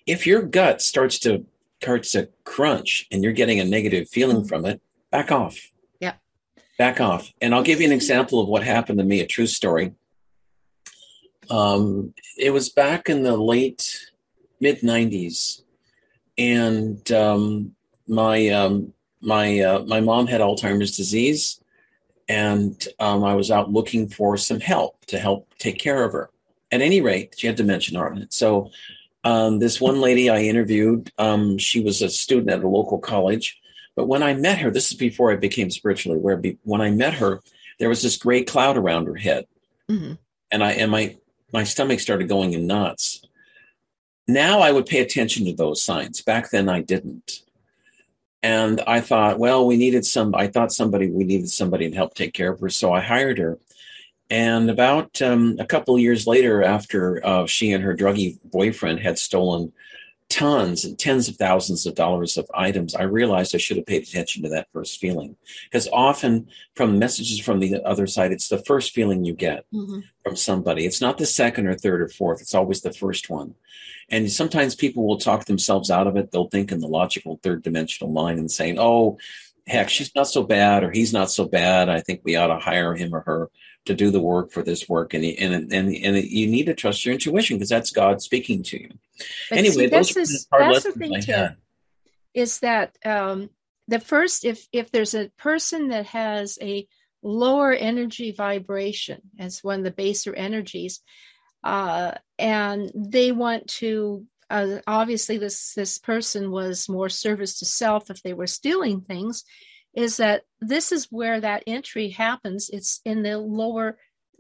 if your gut starts to starts to crunch and you're getting a negative feeling mm-hmm. from it, back off back off. And I'll give you an example of what happened to me, a true story. Um, it was back in the late mid 90s, and um, my um, my uh, my mom had Alzheimer's disease, and um, I was out looking for some help to help take care of her. At any rate, she had dementia on. So um, this one lady I interviewed, um, she was a student at a local college but when I met her, this is before I became spiritually aware. When I met her, there was this gray cloud around her head, mm-hmm. and I and my my stomach started going in knots. Now I would pay attention to those signs. Back then I didn't. And I thought, well, we needed some. I thought somebody we needed somebody to help take care of her, so I hired her. And about um, a couple of years later, after uh, she and her druggy boyfriend had stolen tons and tens of thousands of dollars of items, I realized I should have paid attention to that first feeling. Because often from messages from the other side, it's the first feeling you get mm-hmm. from somebody. It's not the second or third or fourth, it's always the first one. And sometimes people will talk themselves out of it. They'll think in the logical third dimensional mind and saying, oh, heck, she's not so bad or he's not so bad. I think we ought to hire him or her to do the work for this work. And, and, and, and you need to trust your intuition because that's God speaking to you. But anyway, see, those is, that's the thing too, is that um, the first, if, if there's a person that has a lower energy vibration as one of the baser energies, uh, and they want to uh, obviously this this person was more service to self if they were stealing things is that this is where that entry happens. It's in the lower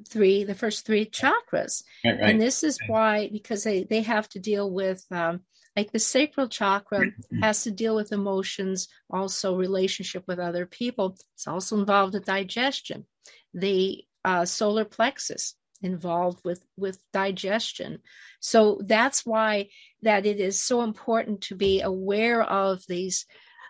three the first three chakras. Right, right. and this is why because they they have to deal with um, like the sacral chakra has to deal with emotions also relationship with other people. It's also involved with digestion. The uh, solar plexus involved with with digestion. So that's why that it is so important to be aware of these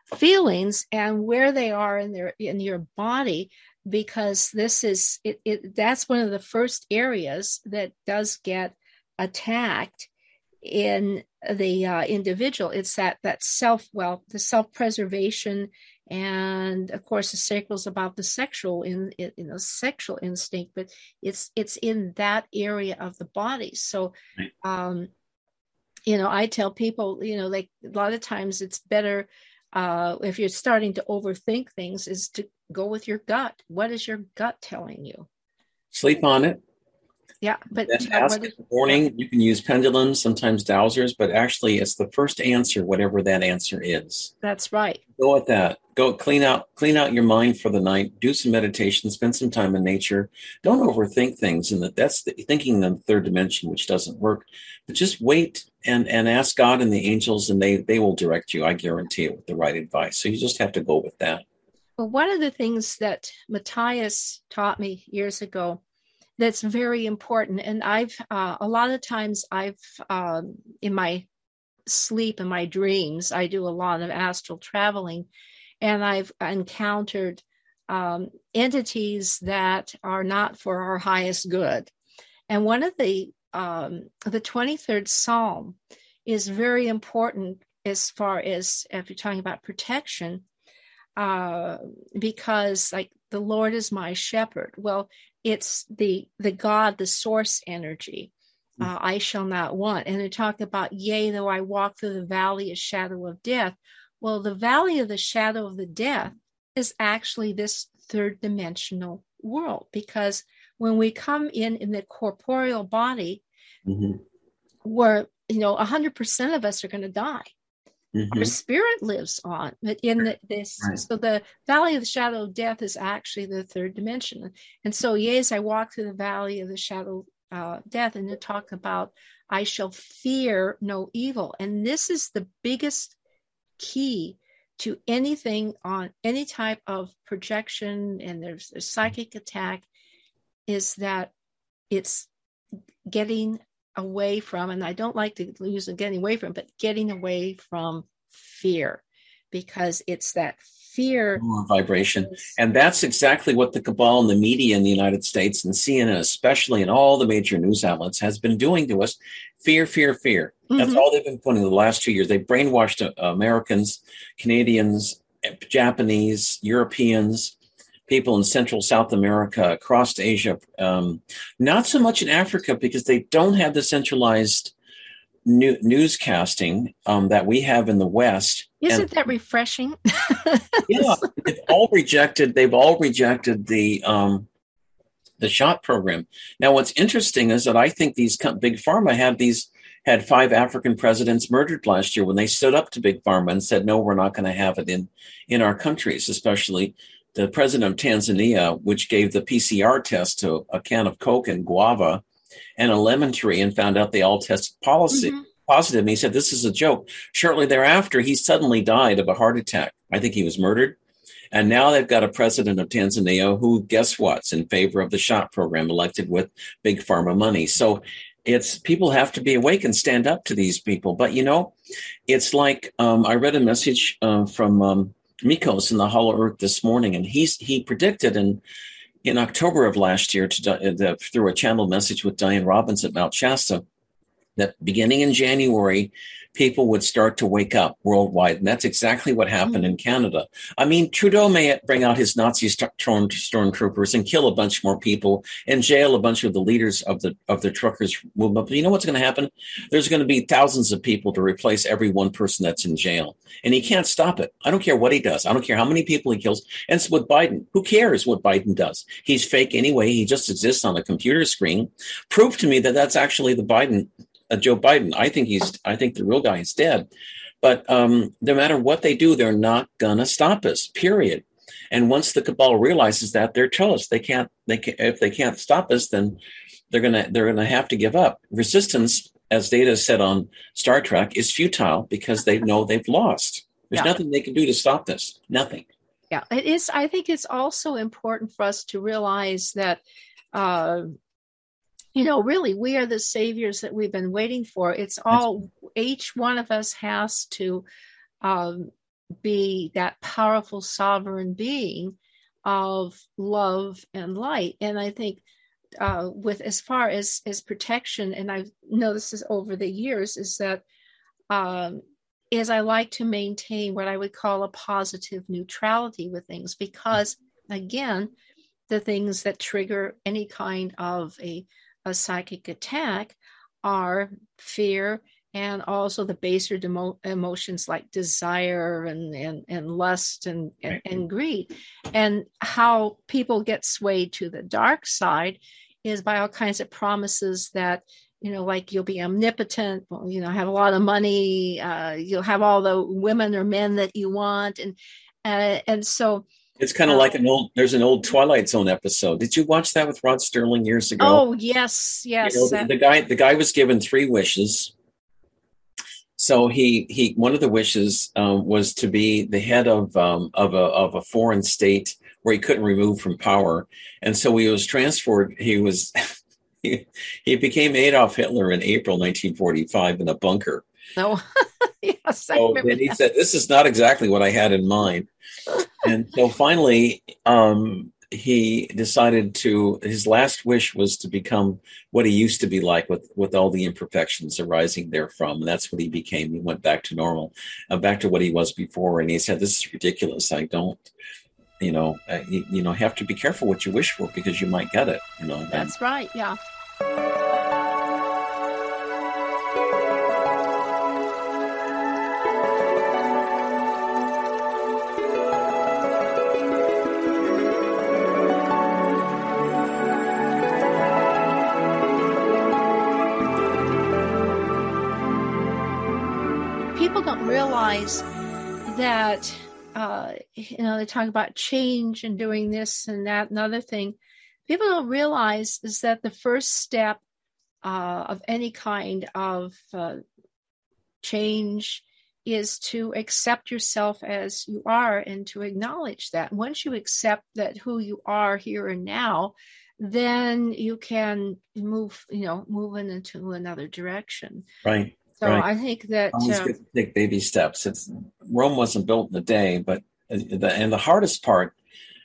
feelings and where they are in their in your body because this is it, it that's one of the first areas that does get attacked in the uh, individual. It's that that self well the self preservation and of course the sacral is about the sexual in in the sexual instinct but it's it's in that area of the body. So um you know i tell people you know like a lot of times it's better uh if you're starting to overthink things is to go with your gut. What is your gut telling you? Sleep on it yeah, but ask in the morning. You can use pendulums, sometimes dowsers, but actually, it's the first answer, whatever that answer is. That's right. Go at that. Go clean out, clean out your mind for the night. Do some meditation. Spend some time in nature. Don't overthink things, and that that's the, thinking in the third dimension, which doesn't work. But just wait and and ask God and the angels, and they they will direct you. I guarantee it with the right advice. So you just have to go with that. Well, one of the things that Matthias taught me years ago that's very important. And I've uh, a lot of times I've um, in my sleep and my dreams I do a lot of astral traveling, and I've encountered um, entities that are not for our highest good. And one of the um, the twenty third Psalm is very important as far as if you're talking about protection uh, because like the Lord is my shepherd. Well, it's the the God, the source energy. Mm. Uh, I shall not want. And they talk about, yea, though I walk through the valley of shadow of death. Well, the valley of the shadow of the death is actually this third dimensional world because when we come in in the corporeal body, mm-hmm. where you know 100% of us are going to die Mm-hmm. Our spirit lives on, but in the, this, right. so the valley of the shadow of death is actually the third dimension. And so, yes, I walk through the valley of the shadow uh, death, and to talk about I shall fear no evil. And this is the biggest key to anything on any type of projection, and there's a psychic attack, is that it's getting away from, and I don't like to use getting away from, but getting away from fear because it's that fear vibration. And that's exactly what the cabal and the media in the United States and CNN, especially in all the major news outlets, has been doing to us. Fear, fear, fear. Mm-hmm. That's all they've been putting the last two years. They brainwashed uh, Americans, Canadians, Japanese, Europeans, people in Central South America, across Asia, um, not so much in Africa because they don't have the centralized new, newscasting um, that we have in the West. Isn't and, that refreshing? [laughs] yeah, they've all rejected. They've all rejected the um, the shot program. Now, what's interesting is that I think these big pharma have these had five African presidents murdered last year when they stood up to big pharma and said, "No, we're not going to have it in in our countries, especially the president of Tanzania, which gave the PCR test to a can of Coke and guava and a lemon tree and found out they all tested policy, mm-hmm. positive. And he said, This is a joke. Shortly thereafter, he suddenly died of a heart attack. I think he was murdered. And now they've got a president of Tanzania who, guess what's in favor of the shot program, elected with big pharma money. So it's people have to be awake and stand up to these people. But you know, it's like um, I read a message uh, from um, Mikos in the Hollow Earth this morning, and he's he predicted in in October of last year to, uh, through a channel message with Dianne Robbins at Mount Shasta that beginning in January, people would start to wake up worldwide. And that's exactly what happened mm-hmm. in Canada. I mean, Trudeau may bring out his Nazi storm, stormtroopers and kill a bunch more people and jail a bunch of the leaders of the of the truckers movement. But you know what's going to happen? There's going to be thousands of people to replace every one person that's in jail. And he can't stop it. I don't care what he does. I don't care how many people he kills. And it's with Biden. Who cares what Biden does? He's fake anyway. He just exists on a computer screen. Prove to me that that's actually the Biden uh, Joe Biden. I think he's. I think the real guy is dead. But um, no matter what they do, they're not gonna stop us. Period. And once the cabal realizes that, they're toast. They can't. They can, if they can't stop us, then they're gonna they're gonna have to give up. Resistance, as Data said on Star Trek, is futile because they know they've lost. There's yeah. nothing they can do to stop this. Nothing. Yeah, it is. I think it's also important for us to realize that uh, you know, really, we are the saviors that we've been waiting for. It's all, each one of us has to um, be that powerful sovereign being of love and light. And I think uh, with as far as as protection, and I've noticed this over the years, is that um, is I like to maintain what I would call a positive neutrality with things because again, the things that trigger any kind of a a psychic attack are fear and also the baser demo- emotions like desire and, and, and lust and, and, and, greed. And how people get swayed to the dark side is by all kinds of promises that, you know, like you'll be omnipotent, you know, have a lot of money, uh, you'll have all the women or men that you want. And, uh, and so it's kind of like an old. There's an old Twilight Zone episode. Did you watch that with Rod Serling years ago? Oh yes, yes. You know, the, the, guy, the guy was given three wishes. So he he one of the wishes um, was to be the head of um, of a of a foreign state where he couldn't remove from power, and so he was transferred. He was [laughs] he, he became Adolf Hitler in April 1945 in a bunker. No. [laughs] yes, so then he said, "This is not exactly what I had in mind." And so finally, um, he decided to. His last wish was to become what he used to be like, with with all the imperfections arising therefrom. And that's what he became. He went back to normal, uh, back to what he was before. And he said, "This is ridiculous. I don't." You know, uh, you, you know, have to be careful what you wish for because you might get it. You know, that's right. Yeah. Realize that uh, you know they talk about change and doing this and that and other thing. People don't realize is that the first step uh, of any kind of uh, change is to accept yourself as you are and to acknowledge that. Once you accept that who you are here and now then you can move you know move into another direction. Right so right. I think that always uh, good to take baby steps. It's Rome wasn't built in a day, but uh, the and the hardest part,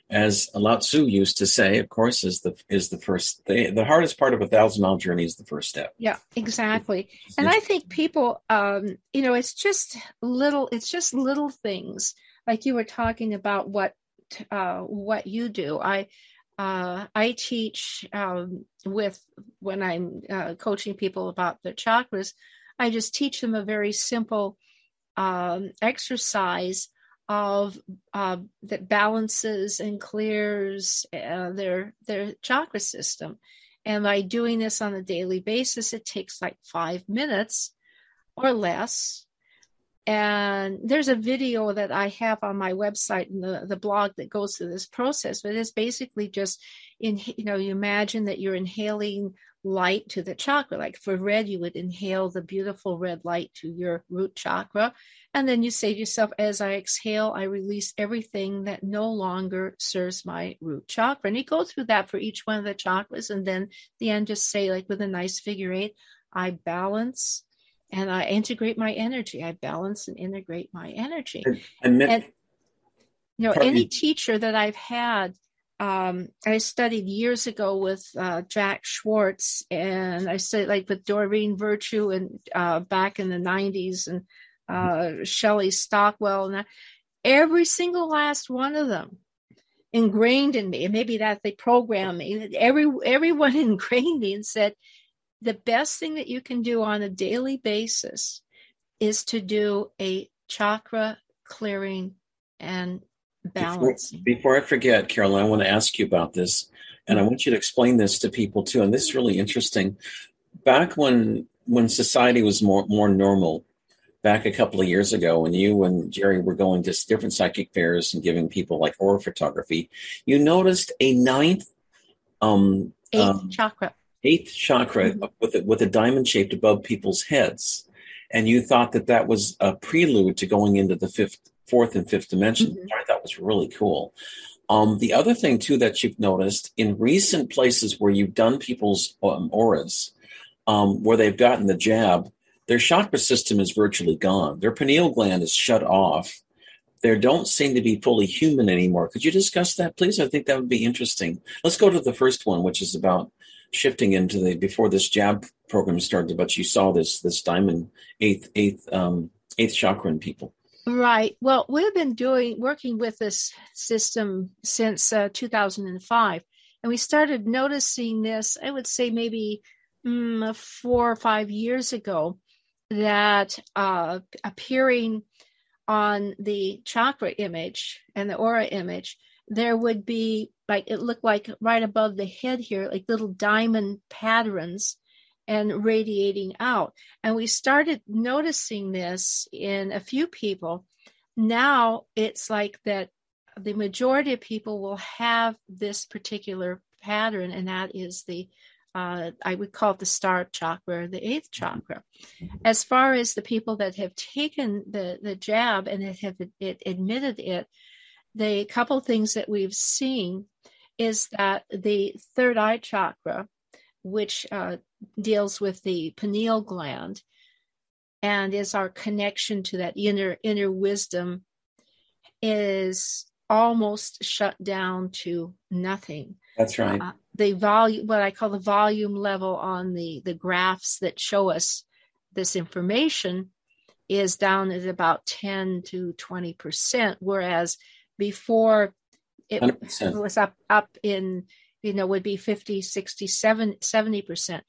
as Lao Tzu used to say, of course, is the is the first. The, the hardest part of a thousand mile journey is the first step. Yeah, exactly. And I think people, um, you know, it's just little. It's just little things like you were talking about what uh, what you do. I uh, I teach um, with when I'm uh, coaching people about their chakras. I just teach them a very simple um, exercise of uh, that balances and clears uh, their their chakra system. And by doing this on a daily basis, it takes like five minutes or less. and there's a video that I have on my website and the, the blog that goes through this process, but it's basically just in, you know, you imagine that you're inhaling light to the chakra. Like for red, you would inhale the beautiful red light to your root chakra. And then you say to yourself, as I exhale, I release everything that no longer serves my root chakra. And you go through that for each one of the chakras. And then the end, just say, like with a nice figure eight, I balance and I integrate my energy. I balance and integrate my energy. And, and you know, any teacher that I've had, um, I studied years ago with uh, Jack Schwarz, and I studied like with Doreen Virtue and uh, back in the '90s, and uh, Shelley Stockwell, and every single last one of them ingrained in me, and maybe that they programmed me. Every everyone [laughs] ingrained me and said, the best thing that you can do on a daily basis is to do a chakra clearing and balancing. Before, before I forget, Carolyn, I want to ask you about this, and I want you to explain this to people too. And this is really interesting. Back when when society was more more normal, back a couple of years ago, when you and Jerry were going to different psychic fairs and giving people like aura photography, you noticed a ninth um, eighth um, chakra eighth chakra mm-hmm. with a, with a diamond shaped above people's heads, and you thought that that was a prelude to going into the fifth, fourth, and fifth dimension. Mm-hmm. I thought was really cool. Um, the other thing too that you've noticed in recent places where you've done people's um, auras, um, where they've gotten the jab, their chakra system is virtually gone. Their pineal gland is shut off. They don't seem to be fully human anymore. Could you discuss that, please? I think that would be interesting. Let's go to the first one, which is about shifting into the before this jab program started, but you saw this this diamond eighth eighth um, eighth chakra in people. Right. Well, we've been doing working with this system since uh, 2005, and we started noticing this. I would say maybe mm, four or five years ago that uh, appearing on the chakra image and the aura image there would be like it looked like right above the head here, like little diamond patterns and radiating out. And we started noticing this in a few people. Now it's like that the majority of people will have this particular pattern, and that is the uh, I would call it the star chakra, the eighth chakra. As far as the people that have taken the, the jab and have it, admitted it, the couple things that we've seen is that the third eye chakra, which uh, deals with the pineal gland and is our connection to that inner inner wisdom, is almost shut down to nothing. That's right. Uh, the volume, what I call the volume level on the the graphs that show us this information, is down at about ten to twenty percent, whereas before it 100%. was up up in you know would be 50 60 70 percent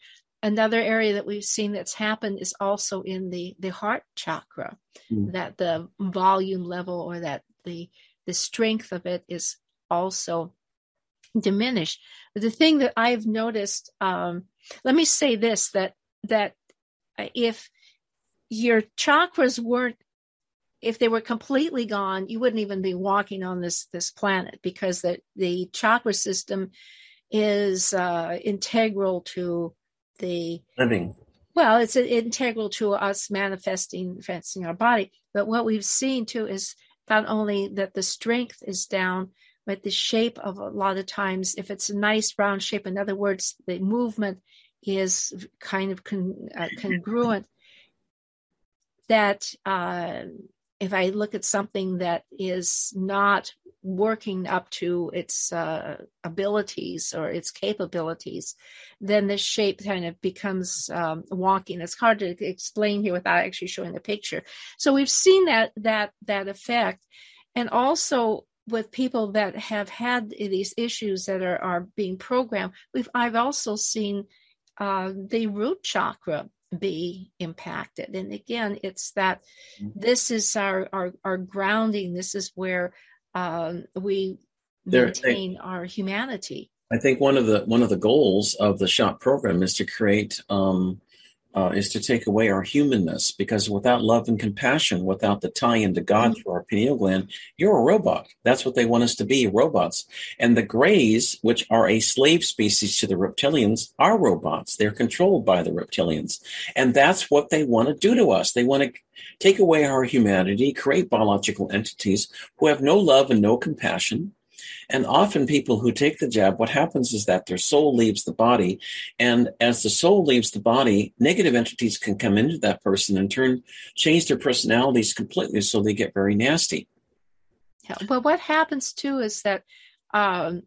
another area that we've seen that's happened is also in the the heart chakra mm. that the volume level or that the the strength of it is also diminished but the thing that i've noticed um let me say this that that if your chakras weren't if they were completely gone, you wouldn't even be walking on this this planet because the the chakra system is uh, integral to the living. Well, it's integral to us manifesting, manifesting our body. But what we've seen too is not only that the strength is down, but the shape of a lot of times, if it's a nice round shape, in other words, the movement is kind of con, uh, congruent. That uh, if I look at something that is not working up to its uh, abilities or its capabilities, then the shape kind of becomes um, wonky. And it's hard to explain here without actually showing the picture. So we've seen that that that effect, and also with people that have had these issues that are are being programmed, we've I've also seen uh, the root chakra be impacted. And again, it's that mm-hmm. this is our, our, our grounding. This is where um, we there, maintain I, our humanity. I think one of the one of the goals of the shop program is to create um, uh, is to take away our humanness because without love and compassion, without the tie into God mm-hmm. through our pineal gland, you're a robot. That's what they want us to be robots. And the Greys, which are a slave species to the reptilians, are robots. They're controlled by the reptilians. And that's what they want to do to us. They want to take away our humanity, create biological entities who have no love and no compassion and often people who take the jab, what happens is that their soul leaves the body. And as the soul leaves the body, negative entities can come into that person and turn, change their personalities completely so they get very nasty. Yeah, but what happens too is that, um,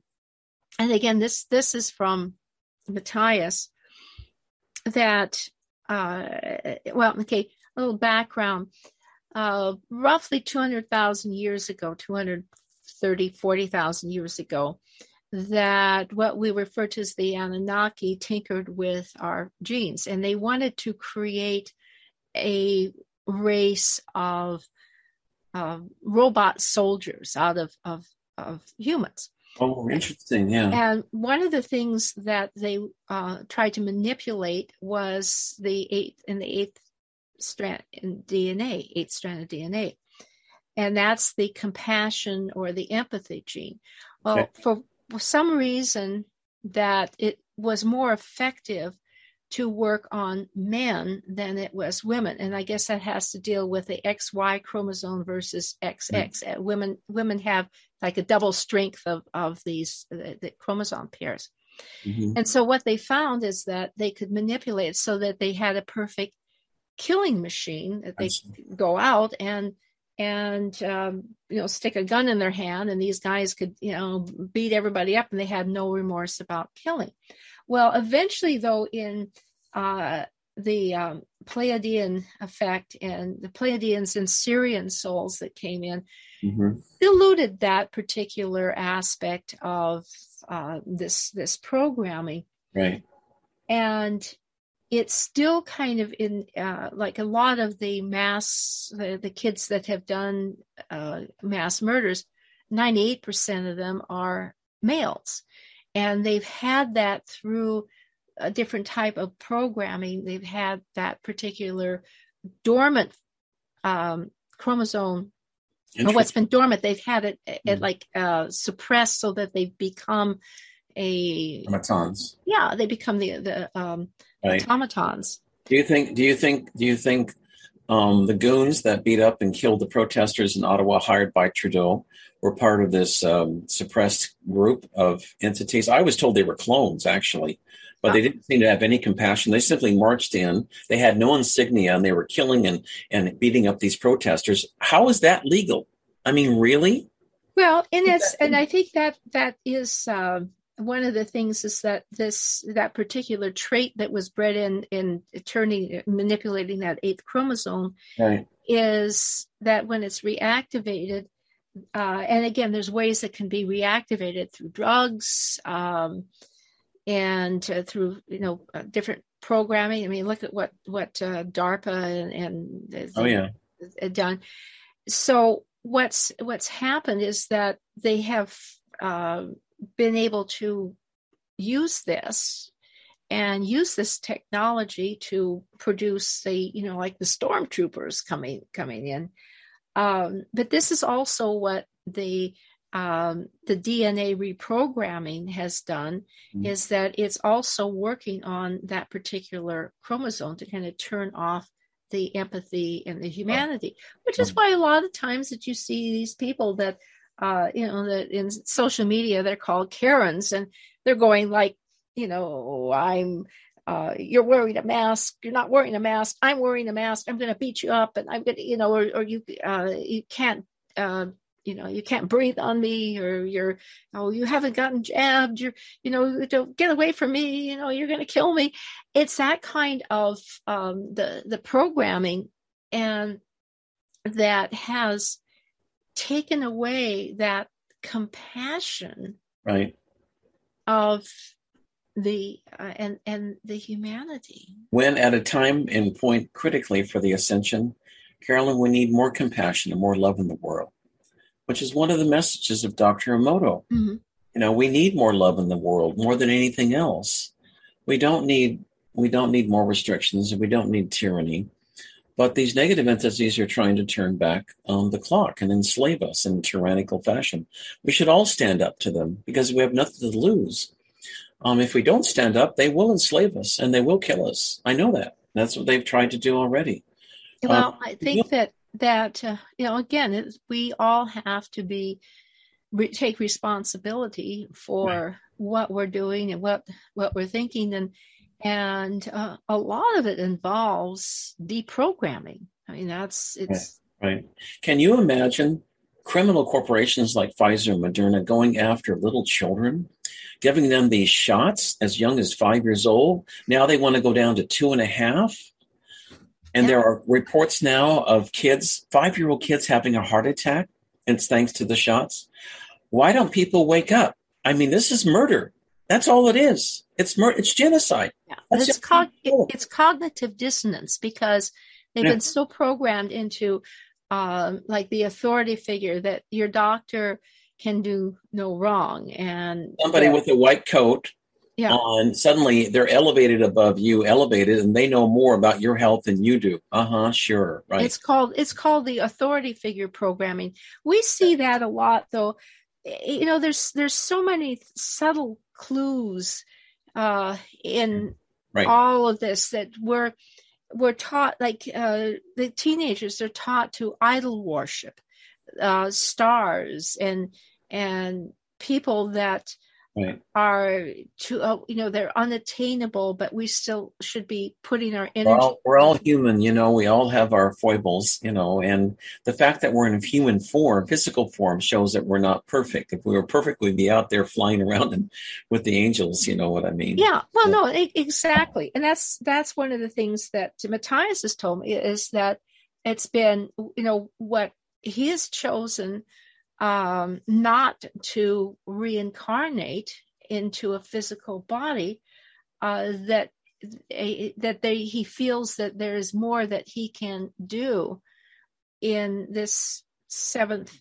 and again, this this is from Matthias, that uh, well, okay, a little background. Uh, roughly 200,000 years ago, 200 30, 40,000 years ago that what we refer to as the Anunnaki tinkered with our genes and they wanted to create a race of uh, robot soldiers out of, of, of humans. Oh, interesting. Yeah. And one of the things that they uh, tried to manipulate was the eighth in the eighth strand in DNA, eighth strand of DNA and that's the compassion or the empathy gene. Well, okay. for, for some reason, that it was more effective to work on men than it was women, and I guess that has to deal with the XY chromosome versus XX. Mm-hmm. Women women have like a double strength of of these the, the chromosome pairs. Mm-hmm. And so what they found is that they could manipulate so that they had a perfect killing machine that they go out and and um, you know stick a gun in their hand and these guys could you know beat everybody up and they had no remorse about killing. Well eventually though in uh, the um, pleiadian effect and the pleiadians and Sirian souls that came in mm-hmm. diluted that particular aspect of uh, this this programming. Right. And it's still kind of in uh, like a lot of the mass the, the kids that have done uh, mass murders 98% of them are males. And they've had that through a different type of programming. They've had that particular dormant um, chromosome or what's been dormant. They've had it, it mm like uh, suppressed so that they've become a automatons yeah they become the the um, right. automatons. Do you think? Do you think? Do you think um, the goons that beat up and killed the protesters in Ottawa, hired by Trudeau, were part of this um, suppressed group of entities? I was told they were clones, actually, but they didn't seem to have any compassion. They simply marched in. They had no insignia, and they were killing and and beating up these protesters. How is that legal? I mean, really? Well, and it's and I think that that is. Uh, one of the things is that this that particular trait that was bred in in turning manipulating that eighth chromosome right. is that when it's reactivated uh, and again there's ways that can be reactivated through drugs um, and uh, through you know uh, different programming. I mean look at what what uh, darpa and, and oh yeah. done. So what's what's happened is that they have uh, been able to use this and use this technology to produce the you know like the stormtroopers coming coming in. Um, but this is also what the um, the DNA reprogramming has done mm-hmm. is that it's also working on that particular chromosome to kind of turn off the empathy and the humanity, which is why a lot of times that you see these people that uh, you know, that in social media they're called Karens, and they're going like, you know, I'm, uh, you're wearing a mask, you're not wearing a mask, I'm wearing a mask, I'm going to beat you up, and I'm going to, you know, or, or you, uh, you can't, uh, you know, you can't breathe on me, or you're, oh, you haven't gotten jabbed, you're, you know, don't get away from me, you know, you're going to kill me. It's that kind of um, the the programming, and that has taken away that compassion right. of the uh, and and the humanity. When at a time and point critically for the ascension carolyn we need more compassion and more love in the world which is one of the messages of dr emoto. Mm-hmm. you know we need more love in the world more than anything else. We don't need We don't need more restrictions. And we don't need tyranny. But these negative entities are trying to turn back um, the clock and enslave us in tyrannical fashion. We should all stand up to them because we have nothing to lose. Um, if we don't stand up, they will enslave us and they will kill us. I know that. That's what they've tried to do already. Well, um, I think yeah. that that uh, you know again, we all have to be re- take responsibility for right. what we're doing and what what we're thinking and and uh, a lot of it involves deprogramming. I mean, that's it's right. right. Can you imagine criminal corporations like Pfizer and Moderna going after little children, giving them these shots as young as five years old? Now they want to go down to two and a half. And yeah. there are reports now of kids, five year old kids having a heart attack. And it's thanks to the shots. Why don't people wake up? I mean, this is murder. That's all it is. It's mur- it's genocide. Yeah. It's, cog- it's cognitive dissonance because they've yeah. been so programmed into um, like the authority figure that your doctor can do no wrong and somebody with a white coat yeah. on suddenly they're elevated above you elevated and they know more about your health than you do uh-huh sure right it's called it's called the authority figure programming we see that a lot though you know there's there's so many subtle clues uh, in right. all of this that we're we're taught like uh, the teenagers are taught to idol worship uh, stars and and people that right. are to uh, you know they're unattainable but we still should be putting our energy we're all, we're all, human you know we all have our foibles you know and the fact that we're in human form physical form shows that we're not perfect. If we were perfect we'd be out there flying around and with the angels you know what i mean? Yeah well no exactly. And that's that's one of the things that matthias has told me is that it's been you know what he has chosen um, not to reincarnate into a physical body, uh, that that they he feels that there is more that he can do in this seventh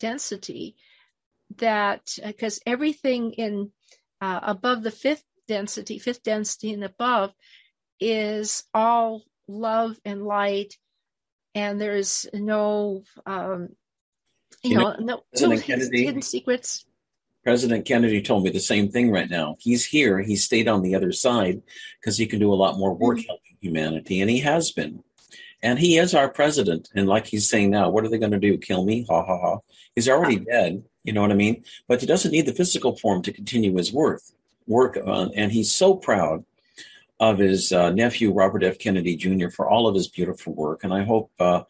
density that because uh, everything in uh, above the fifth density fifth density and above is all love and light and there's no um, you, you know, know, no, President no Kennedy, hidden secrets. President Kennedy told me the same thing right now. He's here. He stayed on the other side because he can do a lot more work mm-hmm. helping humanity, and he has been. And he is our president. And like he's saying now, what are they going to do? Kill me? Ha ha ha. He's already dead. You know what I mean? But he doesn't need the physical form to continue his work. Work on, and he's so proud of his uh, nephew Robert F. Kennedy Jr. for all of his beautiful work. And I hope uh,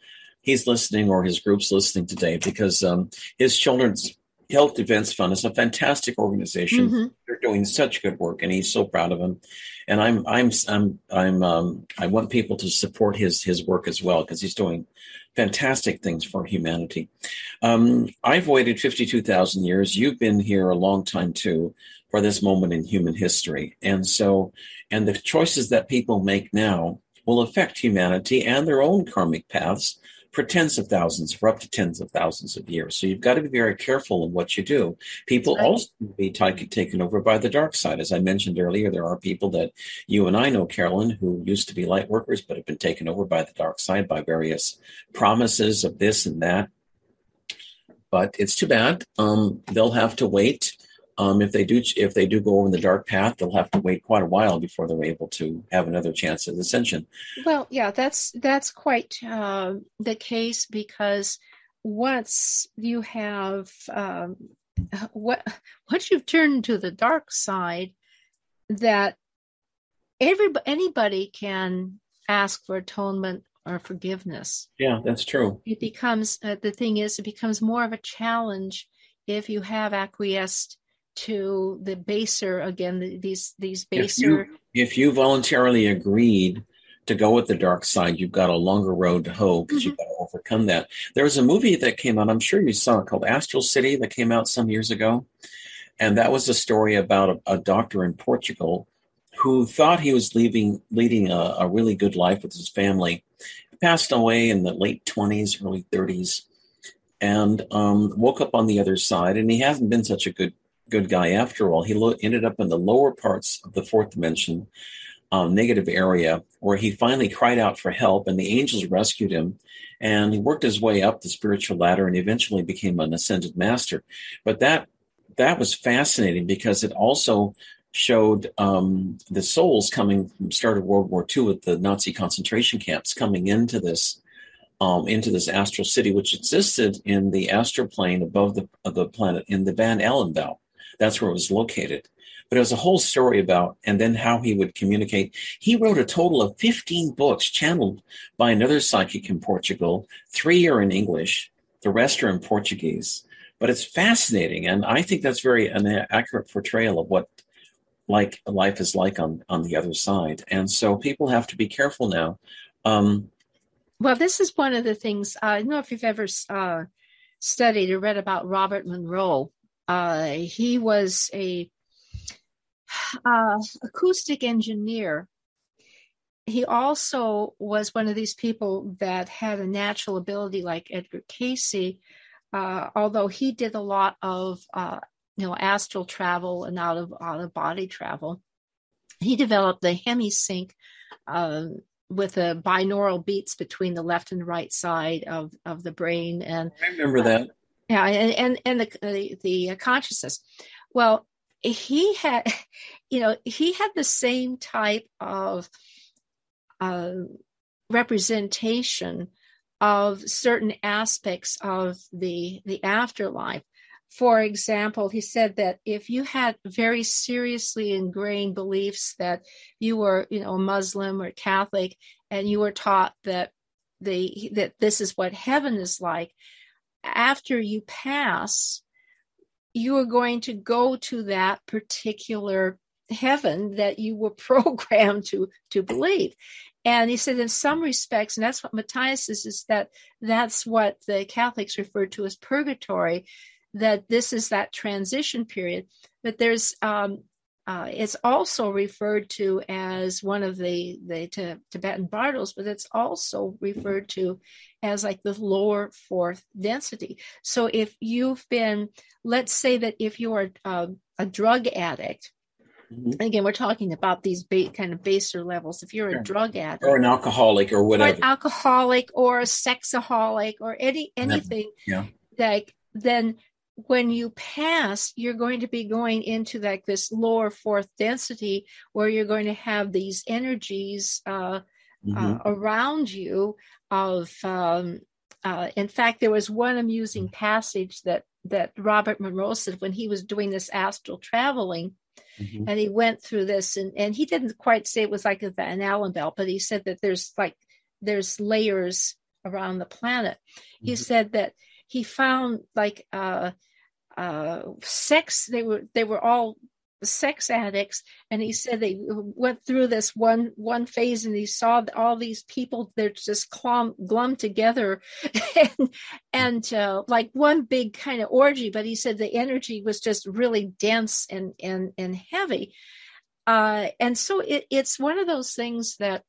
he's listening or his group's listening today because um, his children's health defense fund is a fantastic organization. Mm-hmm. they're doing such good work and he's so proud of them. And i'm i'm i'm i'm um, i want people to support his his work as well because he's doing fantastic things for humanity. Um, i've waited 52000 years. You've been here a long time too for this moment in human history. And so and the choices that people make now will affect humanity and their own karmic paths for tens of thousands, for up to tens of thousands of years. So you've got to be very careful in what you do. People right. also be t- taken over by the dark side. As I mentioned earlier, there are people that you and I know, Carolyn, who used to be light workers, but have been taken over by the dark side by various promises of this and that. But it's too bad. Um, they'll have to wait um, if they do, if they do go over the dark path, they'll have to wait quite a while before they're able to have another chance at ascension. Well, yeah, that's that's quite uh, the case because once you have um, what once you've turned to the dark side, that everybody anybody can ask for atonement or forgiveness. Yeah, that's true. It becomes uh, the thing is it becomes more of a challenge if you have acquiesced to the baser again these these baser if you, if you voluntarily agreed to go with the dark side you've got a longer road to hoe because mm-hmm. you've got to overcome that. There was a movie that came out i'm sure you saw it called astral city that came out some years ago. And that was a story about a, a doctor in portugal who thought he was leaving leading a, a really good life with his family. He passed away in the late 20s early 30s and um, woke up on the other side and he hasn't been such a good good guy after all. He lo- ended up in the lower parts of the fourth dimension, um, negative area where he finally cried out for help and the angels rescued him and he worked his way up the spiritual ladder and eventually became an ascended master but that that was fascinating because it also showed um, the souls coming from start of world war ii with the nazi concentration camps coming into this um, into this astral city which existed in the astral plane above the, the planet in the van allen belt that's where it was located but it was a whole story about, and then how he would communicate. He wrote a total of 15 books channeled by another psychic in Portugal. Three are in English, the rest are in Portuguese. But it's fascinating, and I think that's very an accurate portrayal of what like life is like on on the other side. And so people have to be careful now. Um, well, this is one of the things. Uh, I don't know if you've ever uh, studied or read about Robert Monroe. Uh, he was a uh, acoustic engineer. He also was one of these people that had a natural ability like Edgar Cayce, uh, although he did a lot of uh, you know astral travel and out of out of body travel. He developed the Hemi-Sync uh, with the binaural beats between the left and right side of, of the brain, and I remember that. Yeah, and and, and the, the the consciousness. Well, he had, [laughs] you know, he had the same type of uh, representation of certain aspects of the the afterlife. For example, he said that if you had very seriously ingrained beliefs that you were, you know, Muslim or Catholic, and you were taught that the that this is what heaven is like, after you pass, you are going to go to that particular heaven that you were [laughs] programmed to to believe. And he said in some respects and that's what matthias is is that that's what the catholics refer to as purgatory that this is that transition period. But there's um, uh, it's also referred to as one of the the t- Tibetan bardos, but it's also referred to as like the lower fourth density. So if you've been, let's say that if you are uh, a drug addict, mm-hmm. again we're talking about these ba- kind of baser levels. If you're a drug addict or an alcoholic or whatever, or an alcoholic or a sexaholic or any anything, yeah. like then when you pass, you're going to be going into like this lower fourth density where you're going to have these energies uh, mm-hmm. uh, around you. Of um, uh, in fact, there was one amusing passage that that Robert Monroe said when he was doing this astral traveling. Mm-hmm. And he went through this, and, and he didn't quite say it was like a Van Allen belt, but he said that there's like there's layers around the planet. Mm-hmm. He said that he found like uh, uh, sex. They were they were all sex addicts, and he said they went through this one one phase, and he saw all these people they're just clum, glum together, [laughs] and, and uh, like one big kind of orgy. But he said the energy was just really dense and and and heavy. Uh, and so it, it's one of those things that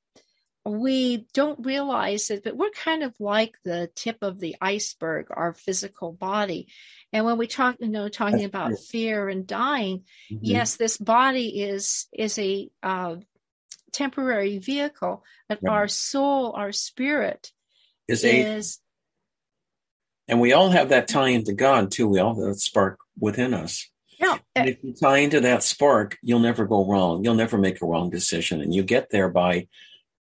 we don't realize it, but we're kind of like the tip of the iceberg, our physical body. And when we talk, you know, talking That's about true. fear and dying, mm-hmm. yes, this body is is a uh, temporary vehicle, but our soul, our spirit, is, is a, and we all have that tie into God too. We all have that spark within us. Yeah. And if you tie into that spark, you'll never go wrong. You'll never make a wrong decision, and you get there by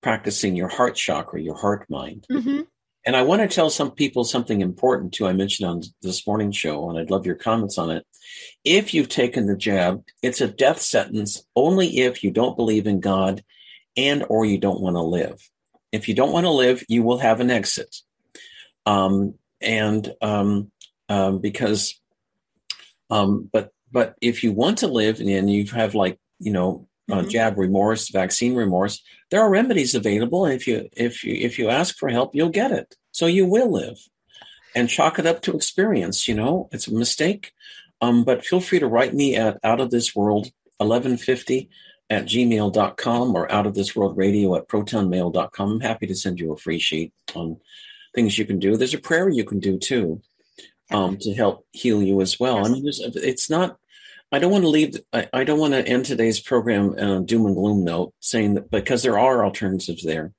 practicing your heart chakra, your heart mind. Mm-hmm. And I want to tell some people something important too. I mentioned on this morning show, and I'd love your comments on it. If you've taken the jab, it's a death sentence only if you don't believe in God and or you don't want to live. If you don't want to live, you will have an exit. Um, and um, um, because, um, but but if you want to live and you have like you know uh, mm-hmm. jab remorse, vaccine remorse, there are remedies available. And if you if you if you ask for help, you'll get it. So you will live, and chalk it up to experience. You know, it's a mistake, um, but feel free to write me at out of this world eleven fifty at gmail.com or out of this world radio at protonmail.com. I'm happy to send you a free sheet on things you can do. There's a prayer you can do too um, to help heal you as well. I mean, it's not I don't want to leave. I, I don't want to end today's program uh, doom and gloom note saying that because there are alternatives there,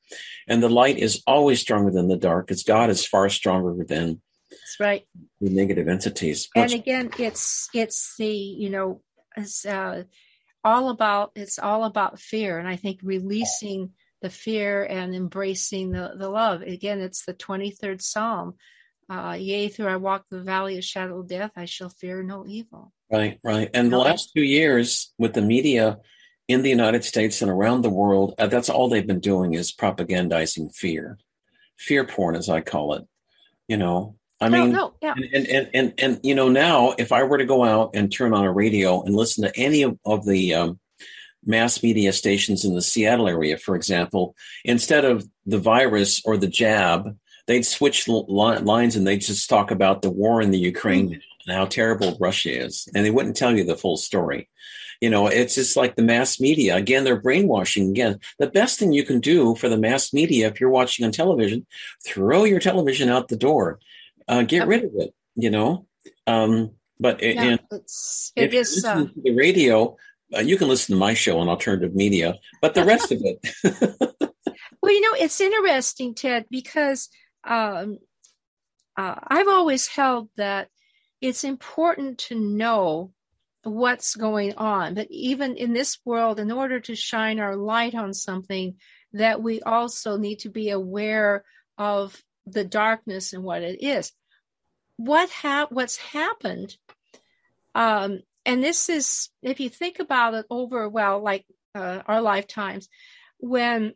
and the light is always stronger than the dark. As God is far stronger than that's right the negative entities. and again, it's it's the you know it's uh, all about it's all about fear, and I think releasing the fear and embracing the the love. Again, it's the twenty third Psalm. Uh, Yea, through I walk the valley of shadow of death, I shall fear no evil. Right, right. And the last two years with the media in the United States and around the world, uh, that's all they've been doing is propagandizing fear, fear porn, as I call it. You know, I mean, no, yeah. and, and, and, and, you know, now if I were to go out and turn on a radio and listen to any of, of the um, mass media stations in the Seattle area, for example, instead of the virus or the jab, they'd switch lines and they'd just talk about the war in the Ukraine and how terrible Russia is. And they wouldn't tell you the full story. You know, it's just like the mass media. Again, they're brainwashing. Again, the best thing you can do for the mass media, if you're watching on television, throw your television out the door. Uh, get rid of it, you know. Um, but yeah, and it's, it is, uh, the radio. Uh, you can listen to my show on alternative media, but the rest of it. [laughs] well, you know, it's interesting, Ted, because um, uh, I've always held that it's important to know what's going on. But even in this world, in order to shine our light on something, that we also need to be aware of the darkness and what it is. What ha- what's happened, um, and this is if you think about it over well, like uh, our lifetimes, when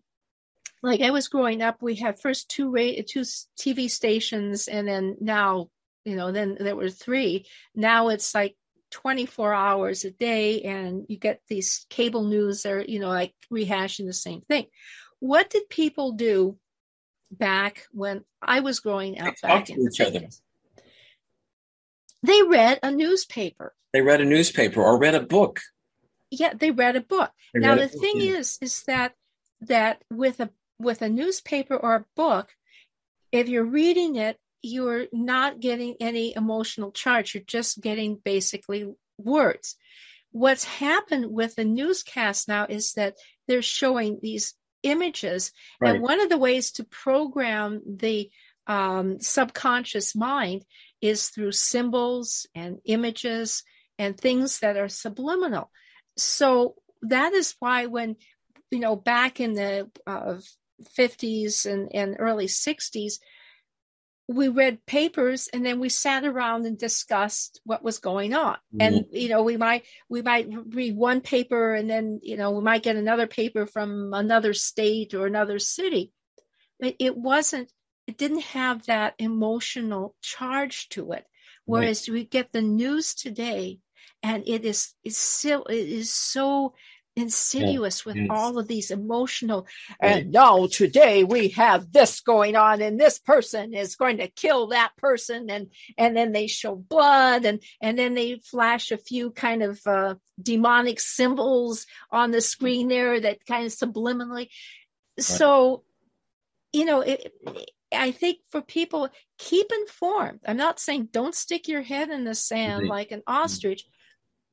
like I was growing up, we had first two ra- two TV stations, and then now you know, then there were three. Now it's like 24 hours a day, and you get these cable news that are, you know, like rehashing the same thing. What did people do back when I was growing up? They back in each other. They read a newspaper. They read a newspaper or read a book. Yeah, they read a book. They now the book, thing yeah. is, is that that with a with a newspaper or a book, if you're reading it you're not getting any emotional charge. You're just getting basically words. What's happened with the newscast now is that they're showing these images. Right. And one of the ways to program the um, subconscious mind is through symbols and images and things that are subliminal. So that is why when, you know, back in the uh, 50s and, and early 60s, we read papers and then we sat around and discussed what was going on mm-hmm. and you know we might we might read one paper and then you know we might get another paper from another state or another city but it wasn't it didn't have that emotional charge to it whereas right. we get the news today and it is it's still it is so insidious with yes. all of these emotional and now today we have this going on and this person is going to kill that person and and then they show blood and and then they flash a few kind of uh, demonic symbols on the screen there that kind of subliminally right. so you know it, I think for people, keep informed. I'm not saying don't stick your head in the sand like an ostrich.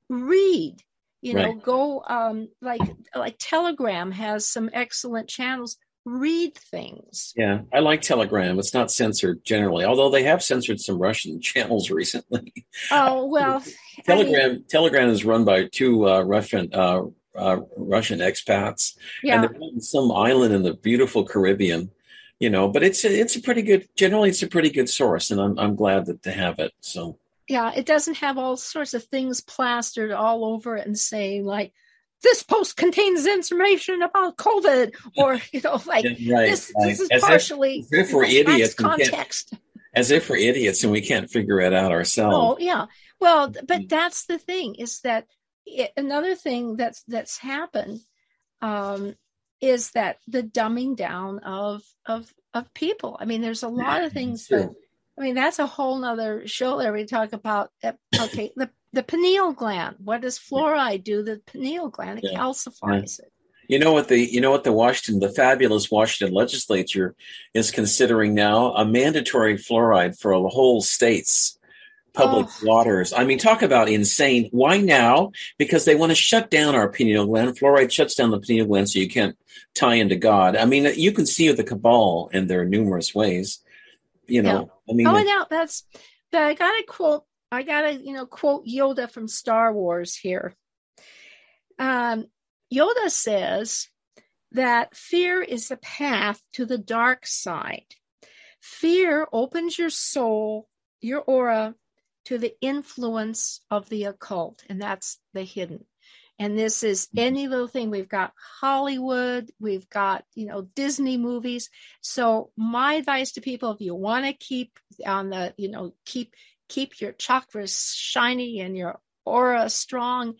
Read, you know right. go um like like telegram has some excellent channels. Read things. Yeah i like telegram. It's not censored generally although they have censored some russian [laughs] channels recently. Oh well telegram [laughs] I mean, telegram is run by two uh, russian uh, uh, russian expats yeah. and they're on some island in the beautiful caribbean you know but it's a, it's a pretty good generally it's a pretty good source and i'm, I'm glad that they have it so yeah, it doesn't have all sorts of things plastered all over it and saying like this post contains information about COVID, or [laughs] you know, like right, this, right. this is as partially if, as if we're idiots context. As if we're idiots and we can't figure it out ourselves. Oh yeah, well, but that's the thing is that it, another thing that's that's happened um, is that the dumbing down of of of people. I mean, there's a lot of things that I mean, that's a whole nother show there. We talk about, okay, the, the pineal gland. What does fluoride do to the pineal gland? It yeah. calcifies yeah. it. You know what the you know what the Washington the fabulous Washington legislature is considering now a mandatory fluoride for the whole states public oh. waters. I mean, talk about insane. Why now? Because they want to shut down our pineal gland. Fluoride shuts down the pineal gland so you can't tie into God. I mean, you can see the cabal in their numerous ways. You know, yeah. I mean, oh, no, that's. I gotta quote. I gotta, you know, quote Yoda from Star Wars here. Um, Yoda says that fear is a path to the dark side. Fear opens your soul, your aura, to the influence of the occult, and that's the hidden. And this is mm-hmm. any little thing. We've got Hollywood, we've got, you know, Disney movies. So my advice to people, if you want to keep on the, you know, keep keep your chakras shiny and your aura strong,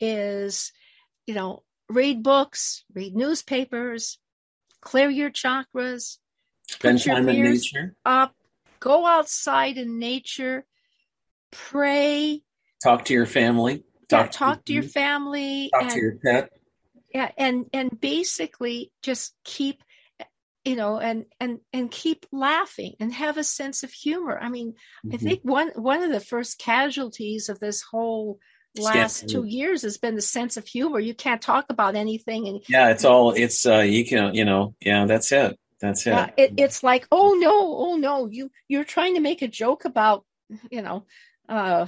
is, you know, read books, read newspapers, clear your chakras, spend time in nature, up, go outside in nature, pray, talk to your family, talk, talk to, to your family, talk and, to your pet. Yeah, and and basically just keep you know and and and keep laughing and have a sense of humor i mean mm-hmm. i think one one of the first casualties of this whole last two years has been the sense of humor you can't talk about anything and yeah it's all it's uh you can you know yeah that's it that's it. Yeah, it it's like oh no oh no you you're trying to make a joke about you know uh,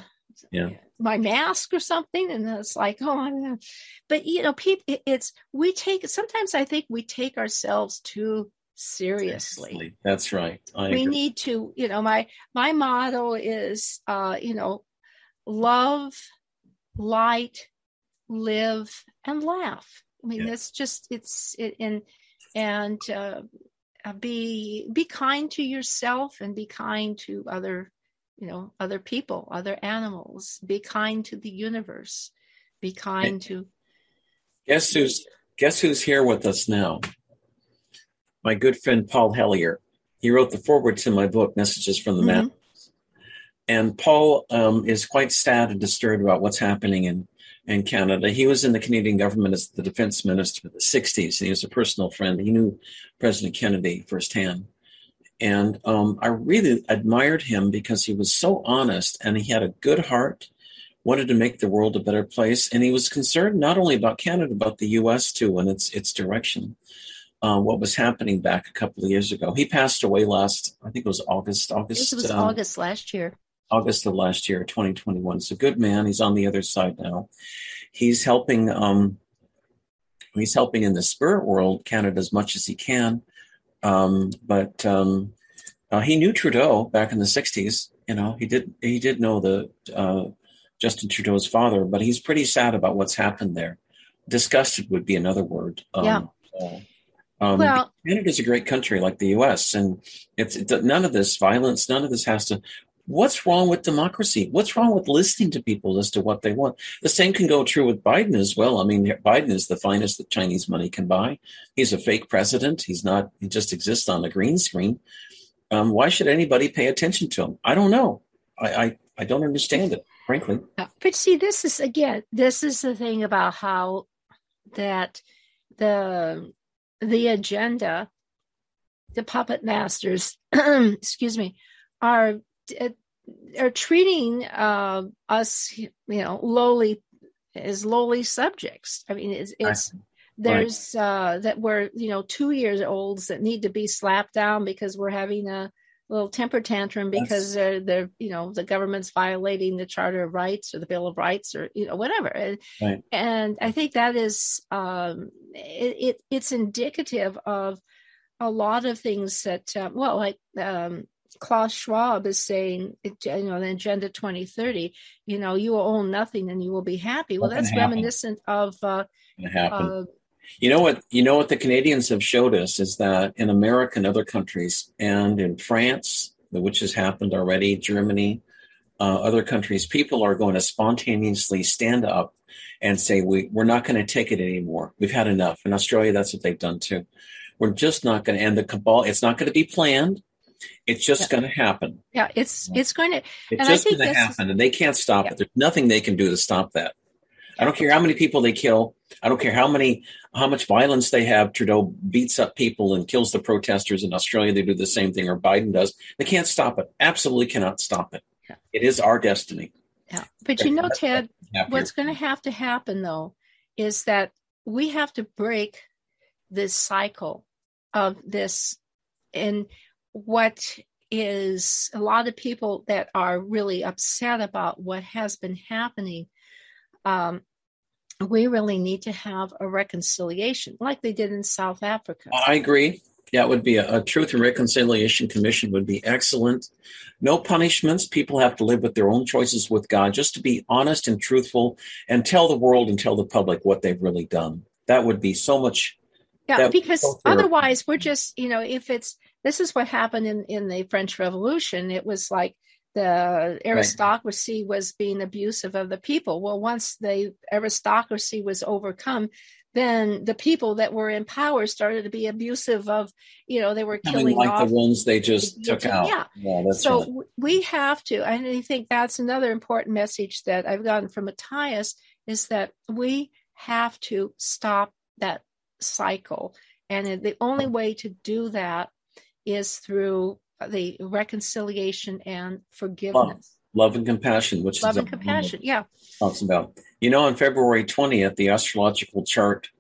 yeah my mask or something and it's like oh but you know people it's we take sometimes i think we take ourselves too seriously that's right I we agree. need to you know my my motto is uh you know love light live and laugh i mean yeah. it's just it's it, and and uh, be be kind to yourself and be kind to other you know other people other animals be kind to the universe be kind to guess who's guess who's here with us now my good friend Paul Hellyer he wrote the foreword to my book messages from the mm-hmm. map and paul um, is quite sad and disturbed about what's happening in in Canada. He was in the Canadian government as the defense minister in the 60s. and He was a personal friend. He knew President Kennedy firsthand. And um, I really admired him because he was so honest and he had a good heart, wanted to make the world a better place. And he was concerned not only about Canada, but the US too and its, its direction. Uh, what was happening back a couple of years ago. He passed away last, I think it was August. August. It was um, August last year. August of last year, 2021. He's a good man. He's on the other side now. He's helping. Um, he's helping in the spirit world, Canada, as much as he can. Um, but um, uh, he knew Trudeau back in the '60s. You know, he did. He did know the uh, Justin Trudeau's father, but he's pretty sad about what's happened there. Disgusted would be another word. Um, yeah. um, well, Canada's a great country like the U.S., and it's it, none of this violence, none of this has to. What's wrong with democracy? What's wrong with listening to people as to what they want? The same can go true with Biden as well. I mean, Biden is the finest that Chinese money can buy. He's a fake president. He's not. He just exists on a green screen. Um, why should anybody pay attention to him? I don't know. I, I, I don't understand it, frankly. But see, this is again, this is the thing about how that the the agenda, the puppet masters, [clears throat] excuse me, are uh, are treating uh, us, you know, lowly as lowly subjects. I mean, it's, it's there's uh, that we're you know two years olds that need to be slapped down because we're having a little temper tantrum because they're they're you know the government's violating the Charter of Rights or the Bill of Rights or you know whatever. Right. And I think that is um, it, it, it's indicative of a lot of things that uh, well like um, Klaus Schwab is saying, you know, the Agenda 2030, you know, you will own nothing and you will be happy. Well, that's reminiscent of. Uh, uh, you know what? You know what the Canadians have showed us is that in America and other countries, and in France, which has happened already, Germany, uh, other countries, people are going to spontaneously stand up and say, we, we're not going to take it anymore. We've had enough. In Australia, that's what they've done too. We're just not going to end the cabal. It's not going to be planned. It's just yeah. going to happen. Yeah, it's it's going to. It's just going to happen, is, and they can't stop yeah. it. There's nothing they can do to stop that. I don't care how many people they kill. I don't care how many how much violence they have. Trudeau beats up people and kills the protesters in Australia. They do the same thing, or Biden does. They can't stop it. Absolutely cannot stop it. Yeah. It is our destiny. Yeah. But you know, Ted, what's going to have to happen though is that we have to break this cycle of this and what is a lot of people that are really upset about what has been happening um, we really need to have a reconciliation like they did in south africa i agree yeah, it would be a, a, truth and reconciliation commission would be excellent. No punishments. People have to live with their own choices with God, just to be honest and truthful and tell the world and tell the public what they've really done. That would be so much. Yeah, because so otherwise we're just, you know, if it's this is what happened in in the French Revolution. It was like the aristocracy right. was being abusive of the people. Well, once the aristocracy was overcome, then the people that were in power started to be abusive of, you know, they were killing like off, the ones they just took out. Yeah. yeah so right. we have to, and I think that's another important message that I've gotten from Matthias is that we have to stop that cycle. And the only way to do that is through the reconciliation and forgiveness. Love, love and compassion, which love is and compassion, yeah. Talks about. You know, on February 20th, the astrological chart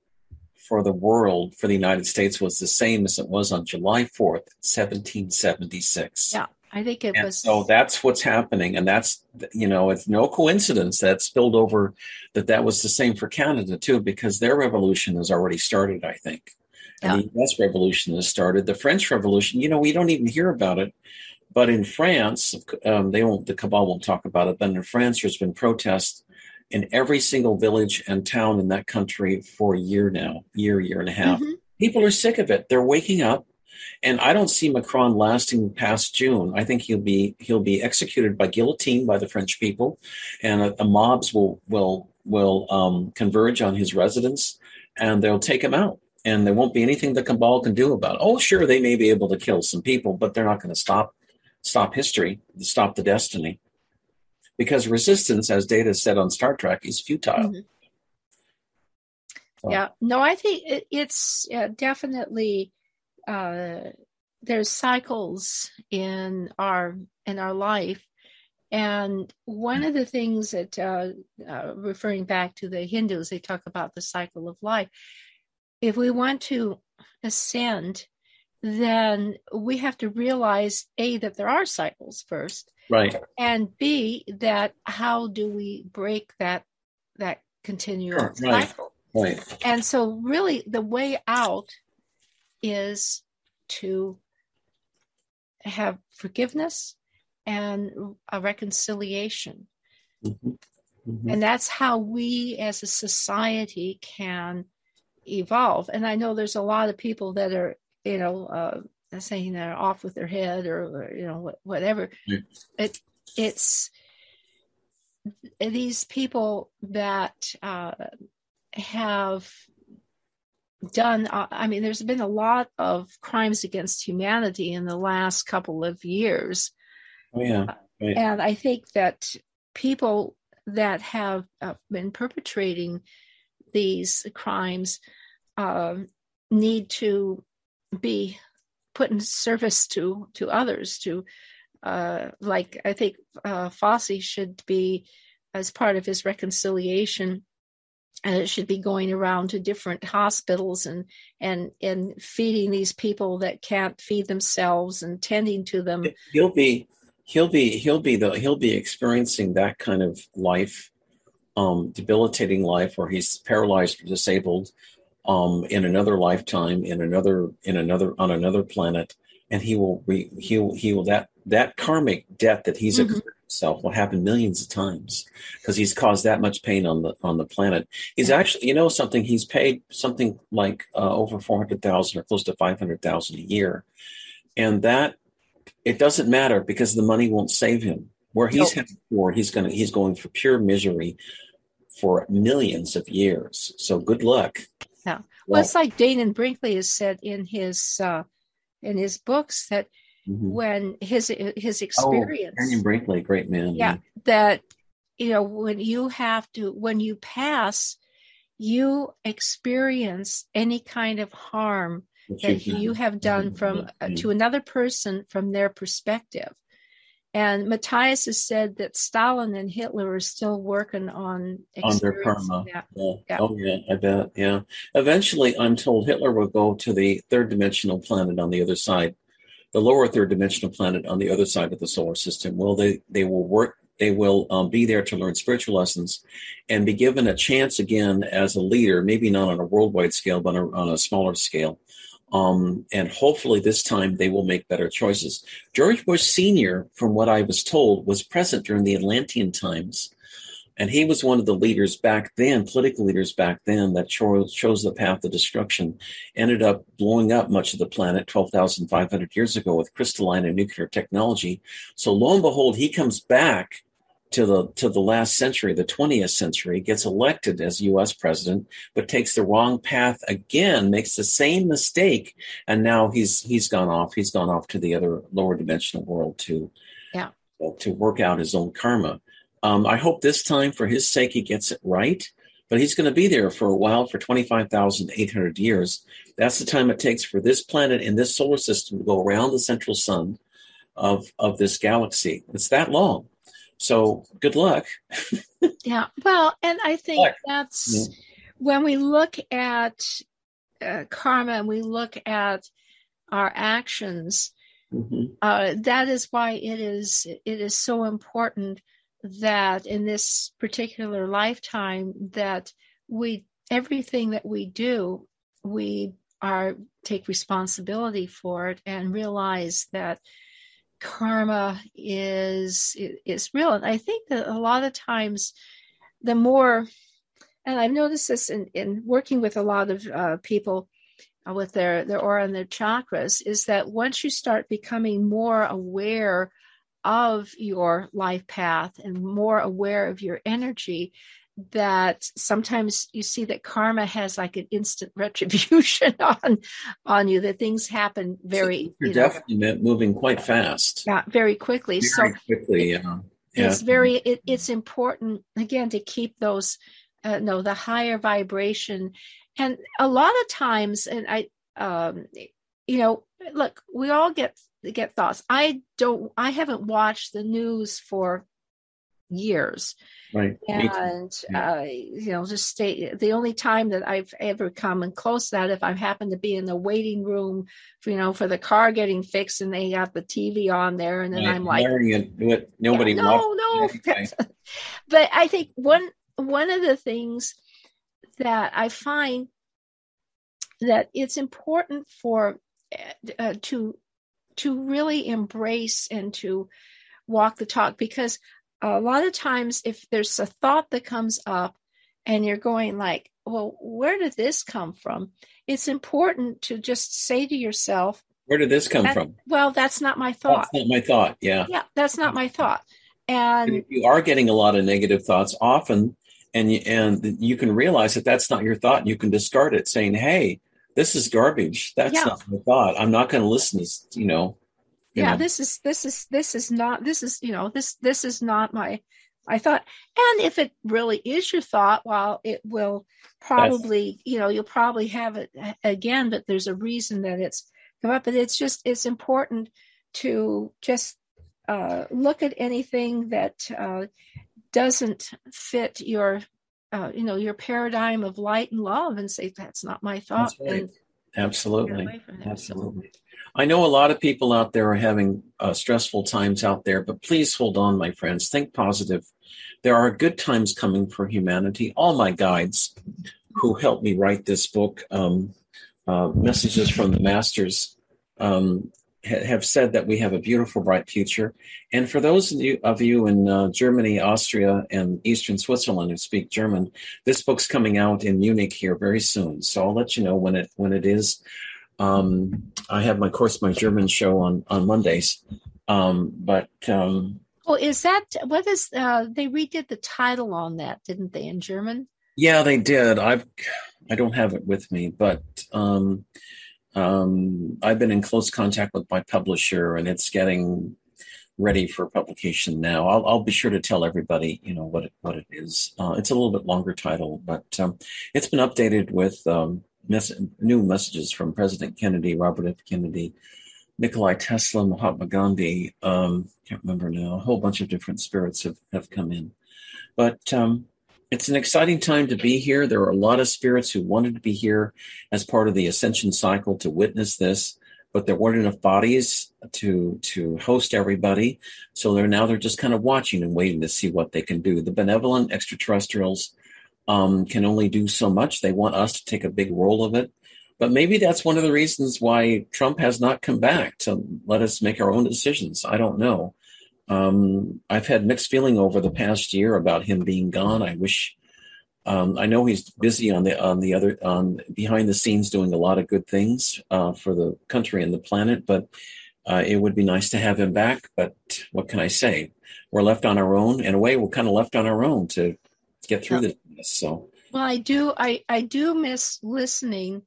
for the world for the United States was the same as it was on July 4th, 1776. Yeah. I think it and was. So that's what's happening, and that's you know it's no coincidence that spilled over that that was the same for Canada too, because their revolution has already started. I think yeah. the U.S. Revolution has started. The French Revolution, you know, we don't even hear about it. But in France, um, they won't. The cabal won't talk about it. But in France, there's been protests in every single village and town in that country for a year now, year, year and a half. Mm-hmm. People are sick of it. They're waking up, and I don't see Macron lasting past June. I think he'll be he'll be executed by guillotine by the French people, and the mobs will will will um, converge on his residence, and they'll take him out and there won't be anything the cabal can do about it. Oh, sure, they may be able to kill some people, but they're not going to stop stop history, stop the destiny, because resistance, as Data said on Star Trek, is futile. Mm-hmm. So. Yeah, no, I think it, it's uh, definitely uh, there's cycles in our in our life, and one of the things that, uh, uh referring back to the Hindus, they talk about the cycle of life if we want to ascend, then we have to realize A, that there are cycles first. Right. And B, that how do we break that that continual sure, right, cycle? Right. And so really the way out is to have forgiveness and a reconciliation. Mm-hmm. Mm-hmm. And that's how we as a society can evolve. And I know there's a lot of people that are, you know, uh, saying they're off with their head or, or you know, whatever. Yeah. It it's these people that uh, have done uh, i mean there's been a lot of crimes against humanity in the last couple of years oh yeah right. and i think that people that have uh, been perpetrating these crimes uh, need to be put in service to to others to uh, like i think uh, Fauci should be as part of his reconciliation and uh, it should be going around to different hospitals and and and feeding these people that can't feed themselves and tending to them. He'll be he'll be he'll be the he'll be experiencing that kind of life um, debilitating life where he's paralyzed or disabled um, in another lifetime, in another, in another, on another planet, and he will, re, he will, he will that that karmic debt that he's mm-hmm. himself will happen millions of times because he's caused that much pain on the on the planet. He's actually, you know, something. He's paid something like uh, over four hundred thousand or close to five hundred thousand a year, and that it doesn't matter because the money won't save him. Where he's nope. headed for, he's gonna he's going for pure misery for millions of years. So good luck. Yeah. Well, it's like Dannion Brinkley has said in his uh, in his books that mm-hmm. when his his oh, experience. Oh, Dannion Brinkley, great man. Yeah, yeah, that you know when you have to when you pass, you experience any kind of harm that you have done from uh, to another person from their perspective And Matthias has said that Stalin and Hitler are still working on on their karma. Yeah. Yeah. Oh yeah, I bet. Yeah. Eventually, I'm told Hitler will go to the third dimensional planet on the other side, the lower third dimensional planet on the other side of the solar system. Well, they they will work. They will um, be there to learn spiritual lessons, and be given a chance again as a leader. Maybe not on a worldwide scale, but on a smaller scale um, and hopefully this time they will make better choices. George Bush Sr., from what I was told, was present during the Atlantean times. And he was one of the leaders back then, political leaders back then, that chose, chose the path of destruction, ended up blowing up much of the planet 12,500 years ago with crystalline and nuclear technology. So lo and behold, he comes back to the to the last century, the 20th century, gets elected as U.S. president, but takes the wrong path again, makes the same mistake, and now he's he's gone off. He's gone off to the other lower dimensional world to yeah to work out his own karma. Um, I hope this time, for his sake, he gets it right. But he's going to be there for a while, for 25,800 years. That's the time it takes for this planet in this solar system to go around the central sun of, of this galaxy. It's that long. So good luck. [laughs] yeah. Well, and I think that's yeah. when we look at uh, karma and we look at our actions, mm-hmm. uh, that is why it is it is so important that in this particular lifetime that we everything that we do we are take responsibility for it and realize that karma is is real. And i think that a lot of times the more and i've noticed this in, in working with a lot of uh, people uh, with their their aura and their chakras is that once you start becoming more aware of your life path and more aware of your energy that sometimes you see that karma has like an instant [laughs] retribution on on you that things happen very you're you know, definitely moving quite fast. Yeah very quickly. Very so quickly yeah. yeah. it's very it, it's important again to keep those uh, no the higher vibration. And a lot of times and i um you know look we all get get thoughts. I don't i haven't watched the news for years. Right. And, yeah. uh, you know, just stay. The only time that I've ever come and close to that, if I happen to be in the waiting room, for, you know, for the car getting fixed and they got the TV on there, and then right. I'm like, it, nobody. Yeah, no, no. [laughs] but I think one one of the things that I find that it's important for uh, to to really embrace and to walk the talk because a lot of times if there's a thought that comes up and you're going like well where did this come from? It's important to just say to yourself where did this come from? well that's not my thought. that's not my thought yeah. Yeah that's not my thought. And, and you are getting a lot of negative thoughts often and you, and you can realize that that's not your thought and you can discard it saying hey this is garbage. That's yeah. not my thought. I'm not going to listen to you know yeah this is this is this is not this is you know this this is not my I thought. And if it really is your thought well it will probably you know you'll probably have it again but there's a reason that it's come up. But it's just it's important to just uh, look at anything that uh, doesn't fit your uh, you know your paradigm of light and love and say that's not my thought right. and absolutely. absolutely I know a lot of people out there are having uh, stressful times out there, but please hold on, my friends. Think positive. There are good times coming for humanity. All my guides who helped me write this book, um, uh, Messages from the Masters, um, ha- have said that we have a beautiful, bright future. And for those of you, of you in uh, Germany, Austria, and Eastern Switzerland who speak German, this book's coming out in Munich here very soon. So I'll let you know when it when it is. Um, I have my course, my German show on on Mondays, um, but. Um, well, is that what is? Uh, they redid the title on that, didn't they, in German? Yeah, they did. I've I don't have it with me, but um, um, I've been in close contact with my publisher, and it's getting ready for publication now. I'll, I'll be sure to tell everybody, you know, what it, what it is. Uh, it's a little bit longer title, but um, it's been updated with um, new messages from President Kennedy, Robert F. Kennedy, Nikolai Tesla, Mahatma Gandhi. Um, can't remember now. A whole bunch of different spirits have, have come in. But um, it's an exciting time to be here. There are a lot of spirits who wanted to be here as part of the ascension cycle to witness this, but there weren't enough bodies to to host everybody. So they're now they're just kind of watching and waiting to see what they can do. The benevolent extraterrestrials um, can only do so much. They want us to take a big role of it. But maybe that's one of the reasons why Trump has not come back to let us make our own decisions. I don't know. Um, I've had mixed feeling over the past year about him being gone. I wish. Um, I know he's busy on the on the other on behind the scenes doing a lot of good things uh, for the country and the planet, but uh, it would be nice to have him back. But what can I say? We're left on our own. In a way, we're kind of left on our own to get through this. So. Well, I do. I I do miss listening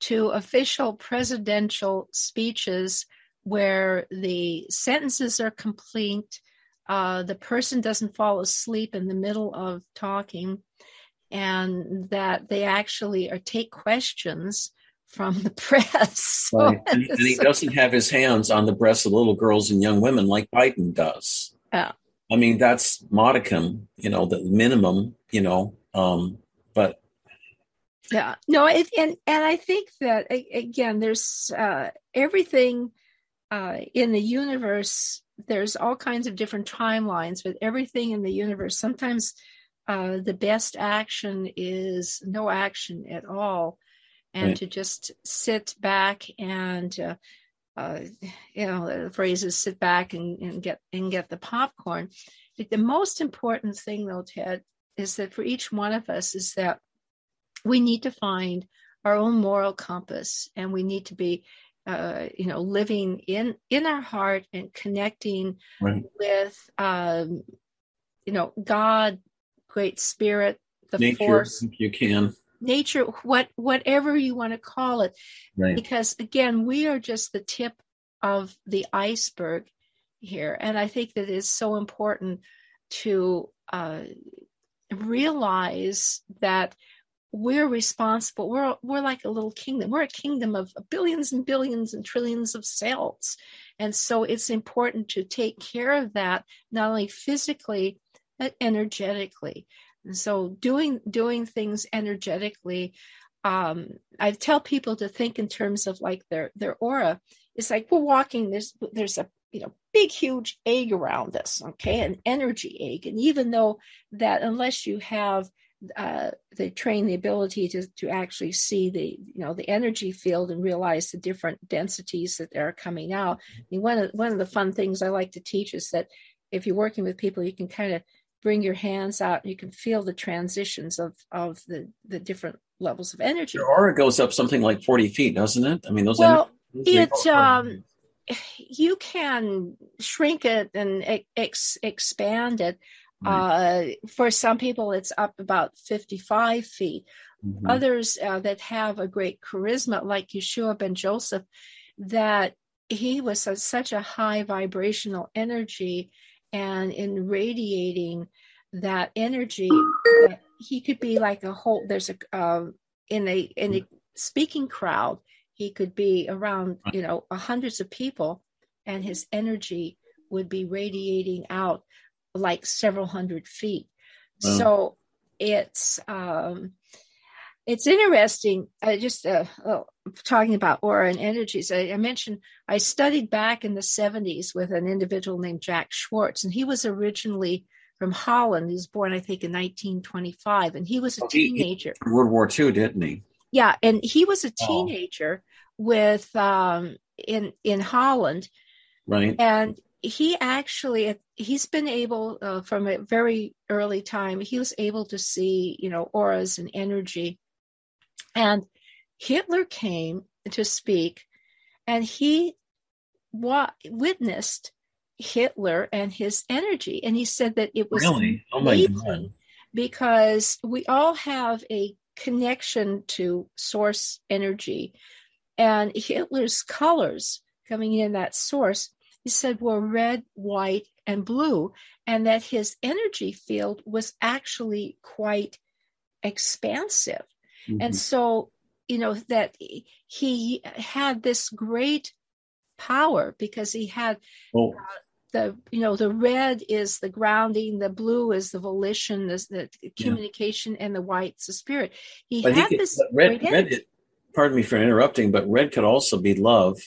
to official presidential speeches where the sentences are complete, uh, the person doesn't fall asleep in the middle of talking, and that they actually are take questions from the [laughs] press. Right. and, and, he doesn't have his hands on the breasts of little girls and young women like Biden does. Yeah. I mean, that's modicum, you know, the minimum, you know, um, but yeah, no, it, and and I think that again, there's uh, everything uh, in the universe, there's all kinds of different timelines, but everything in the universe, sometimes uh, the best action is no action at all. And right. to just sit back and, uh, uh, you know, the phrase is sit back and, and get and get the popcorn. But the most important thing, though, Ted, is that for each one of us is that we need to find our own moral compass, and we need to be uh, you know, living in in our heart and connecting right. with, um, you know, God, Great Spirit, the nature, force, if you can, nature, what whatever you want to call it, right. because again, we are just the tip of the iceberg here, and I think that it's so important to uh, realize that we're responsible. We're we're like a little kingdom. We're a kingdom of billions and billions and trillions of cells, and so it's important to take care of that not only physically but energetically. And so doing doing things energetically, um, I tell people to think in terms of like their their aura. It's like we're walking. There's there's a you know big huge egg around us, okay, an energy egg, and even though that unless you have uh, they train the ability to, to actually see the you know the energy field and realize the different densities that are coming out. I mean, one of one of the fun things I like to teach is that if you're working with people, you can kind of bring your hands out. You can feel the transitions of of the the different levels of energy. Your aura goes up something like forty feet, doesn't it? I mean, those. Well, it um, you can shrink it and ex- expand it uh, for some people, it's up about 55 feet. Mm-hmm. Others uh, that have a great charisma, like Yeshua ben Joseph, that he was a, such a high vibrational energy and in radiating that energy, he could be like a whole, there's a, uh, in a, in a speaking crowd, he could be around, you know, hundreds of people and his energy would be radiating out like several hundred feet. So it's um, it's interesting. I just uh, oh, talking about aura and energies. I, I, mentioned I studied back in the '70s with an individual named Jack Schwarz, and he was originally from Holland. He was born, I think, in 1925, and he was a oh, teenager. He, he World War II, didn't he? Yeah, and he was a teenager oh. with um, in in Holland, right? And he actually he's been able uh, from a very early time he was able to see you know auras and energy and hitler came to speak and he wa- witnessed hitler and his energy and he said that it was really? oh my God. because we all have a connection to source energy and hitler's colors coming in that source he said were red, white, and blue, and that his energy field was actually quite expansive. Mm-hmm. And so, you know, that he had this great power because he had uh, the you know the red is the grounding, the blue is the volition, the, the communication, yeah. and the white's the spirit. He but had he could, this red. red pardon me for interrupting, but red could also be love.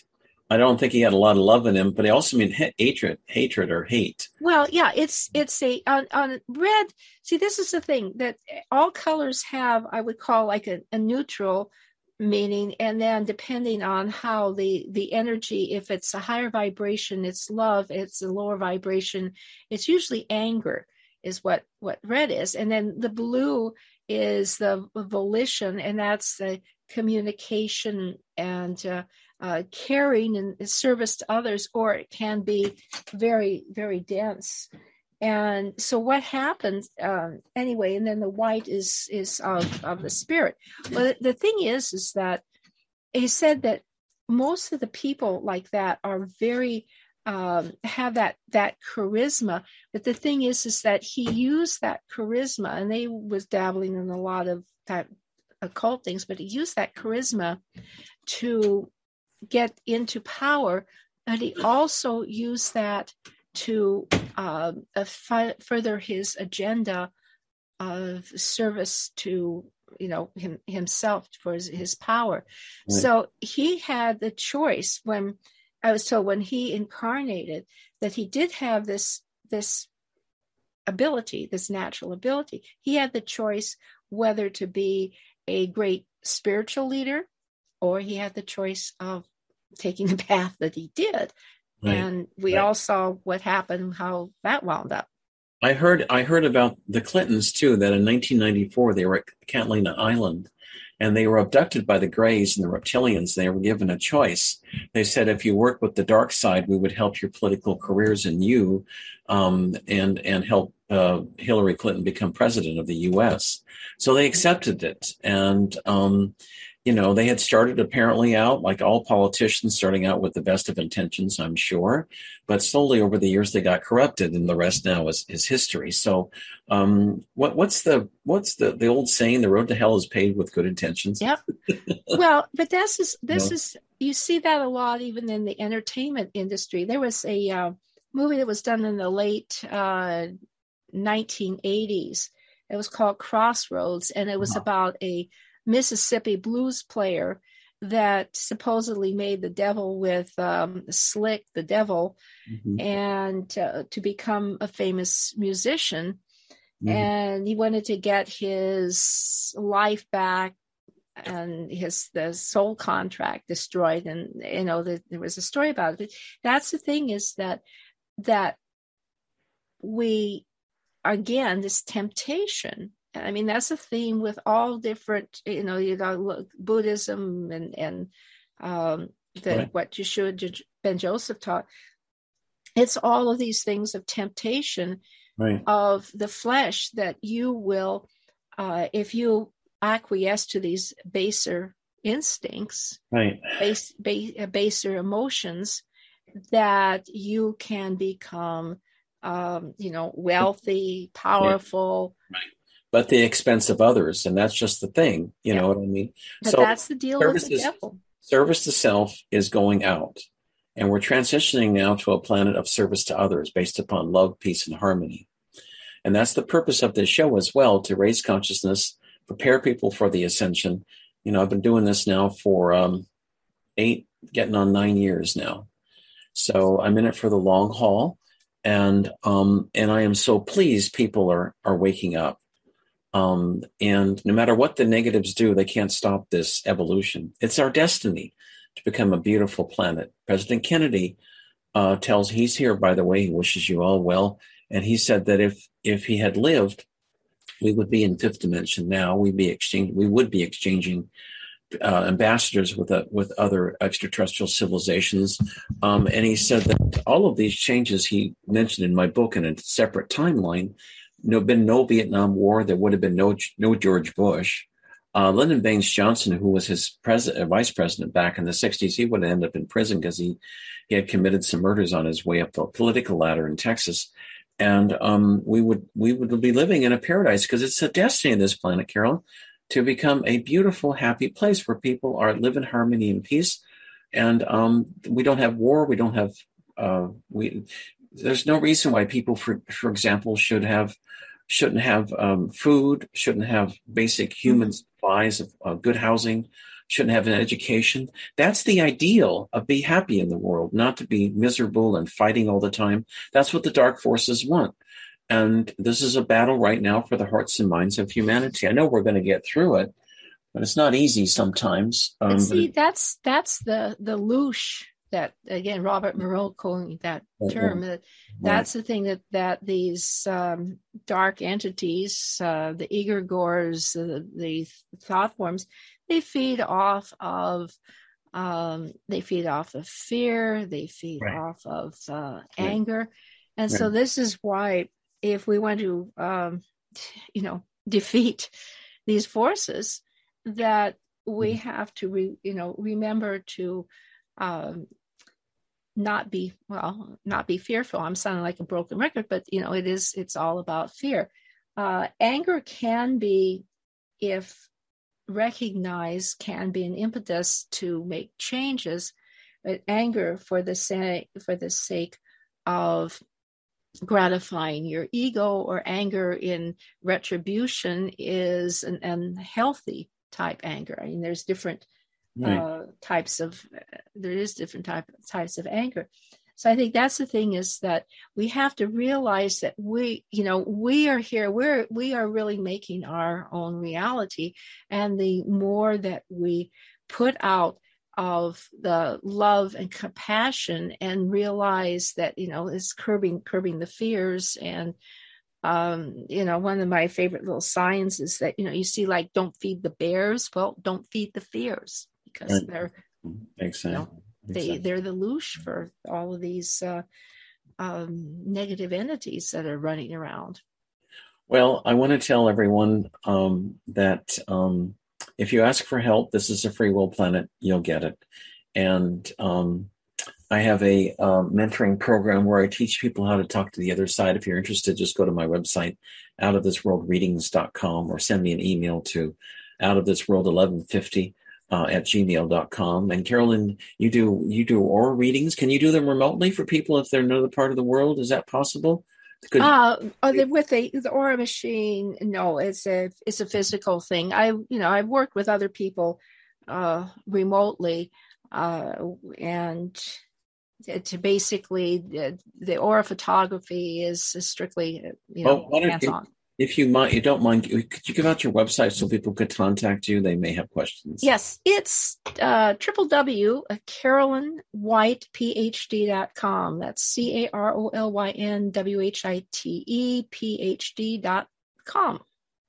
I don't think he had a lot of love in him, but he also mean hatred, hatred or hate. Well, yeah, it's it's a on, on red. See, this is the thing that all colors have. I would call like a, a neutral meaning and then depending on how the the energy if it's a higher vibration it's love it's a lower vibration it's usually anger is what what red is and then the blue is the volition and that's the communication and uh, uh, caring and service to others or it can be very very dense. And so what happens um, anyway and then the white is is of, of the spirit. Well the thing is is that he said that most of the people like that are very um, have that that charisma. But the thing is is that he used that charisma and they was dabbling in a lot of that occult things but he used that charisma to get into power and he also used that to uh, further his agenda of service to you know him himself for his, his power right. so he had the choice when i was told when he incarnated that he did have this this ability this natural ability he had the choice whether to be a great spiritual leader or he had the choice of taking the [laughs] path that he did Right. And we right. all saw what happened, how that wound up. I heard I heard about the Clintons too. That in 1994 they were at Catalina Island, and they were abducted by the Greys and the reptilians. They were given a choice. They said, if you work with the dark side, we would help your political careers and you, um, and and help uh, Hillary Clinton become president of the U.S. So they accepted it, and um, you know, they had started apparently out like all politicians, starting out with the best of intentions, I'm sure, but slowly over the years they got corrupted, and the rest now is, is history. So, um, what, what's the what's the the old saying? The road to hell is paved with good intentions. Yep. well, but this is [laughs] this is you see that a lot even in the entertainment industry. There was a uh, movie that was done in the late uh, 1980s. It was called Crossroads, and it was uh-huh. about a Mississippi blues player that supposedly made the devil with um, Slick, the devil, mm-hmm. and uh, to become a famous musician. Mm-hmm. And he wanted to get his life back and his the soul contract destroyed and you know the, there was a story about it that's the thing is that that we again this temptation I mean, that's a theme with all different, you know, you know, Buddhism and and um, the, right. what Yeshua Ben Joseph taught. It's all of these things of temptation right. of the flesh that you will, uh, if you acquiesce to these baser instincts, right, base, base, baser emotions, that you can become, um, you know, wealthy, powerful. Yeah. At the expense of others. And that's just the thing. You yeah. know what I mean? But so that's the deal with the devil. Service to self is going out. And we're transitioning now to a planet of service to others based upon love, peace, and harmony. And that's the purpose of this show as well to raise consciousness, prepare people for the ascension. You know, I've been doing this now for um, eight, getting on nine years now. So I'm in it for the long haul. And um, and I am so pleased people are are waking up um, and no matter what the negatives do, they can't stop this evolution. It's our destiny to become a beautiful planet. President Kennedy uh, tells he's here, by the way. He wishes you all well, and he said that if if he had lived, we would be in fifth dimension now. We'd be exchange. We would be exchanging uh, ambassadors with uh, with other extraterrestrial civilizations. Um, and he said that all of these changes he mentioned in my book in a separate timeline no been no Vietnam War, there would have been no no George Bush. Uh, Lyndon Baines Johnson, who was his president, uh, vice president back in the '60s, he would ended up in prison because he he had committed some murders on his way up the political ladder in Texas. And um, we would we would be living in a paradise because it's the destiny of this planet, Carol, to become a beautiful, happy place where people are live in harmony and peace, and um, we don't have war. We don't have uh, we. There's no reason why people, for for example, should have shouldn't have um, food, shouldn't have basic human supplies of uh, good housing, shouldn't have an education. That's the ideal of be happy in the world, not to be miserable and fighting all the time. That's what the dark forces want. And this is a battle right now for the hearts and minds of humanity. I know we're going to get through it, but it's not easy sometimes. Um, see, that's that's the the loosh that again Robert Monroe calling that term. That that's the thing that that these um, dark entities, uh, the egregores, uh, the thought forms, they feed off of um, they feed off of fear, they feed right. off of uh, anger, and right. so this is why if we want to, um, you know, defeat these forces, that we mm-hmm. have to, re, you know, remember to um, not be well, not be fearful. I'm sounding like a broken record, but you know, it is. It's all about fear. Uh, anger can be, if recognized, can be an impetus to make changes. But anger for the sake for the sake of gratifying your ego or anger in retribution is an unhealthy type anger. I mean, there's different right. uh, types of there is different type types of anger. So I think that's the thing is that we have to realize that we, you know, we are here. We're we are really making our own reality, and the more that we put out of the love and compassion and realize that you know is curbing curbing the fears and um you know one of my favorite little signs is that you know you see like don't feed the bears well don't feed the fears because right. they're makes sense you know, they they're the loosh for all of these uh um negative entities that are running around well i want to tell everyone um that um if you ask for help, this is a free will planet, you'll get it. And um, I have a uh, mentoring program where I teach people how to talk to the other side. If you're interested, just go to my website, outofthisworldreadings.com, or send me an email to outofthisworld1150 uh, at gmail.com. And Carolyn, you do you do aura readings. Can you do them remotely for people if they're in another part of the world? Is that possible? Could, uh, with the, the aura machine, no, it's a it's a physical thing. I you know I've worked with other people uh, remotely, uh, and to basically the, the aura photography is strictly you know well, hands on if you mind, you don't mind, could you give out your website so people could contact you? They may have questions. Yes, it's uh, triple W CarolynWhitePhD.com. That's C A R O L Y N W H I T E P H D dot com.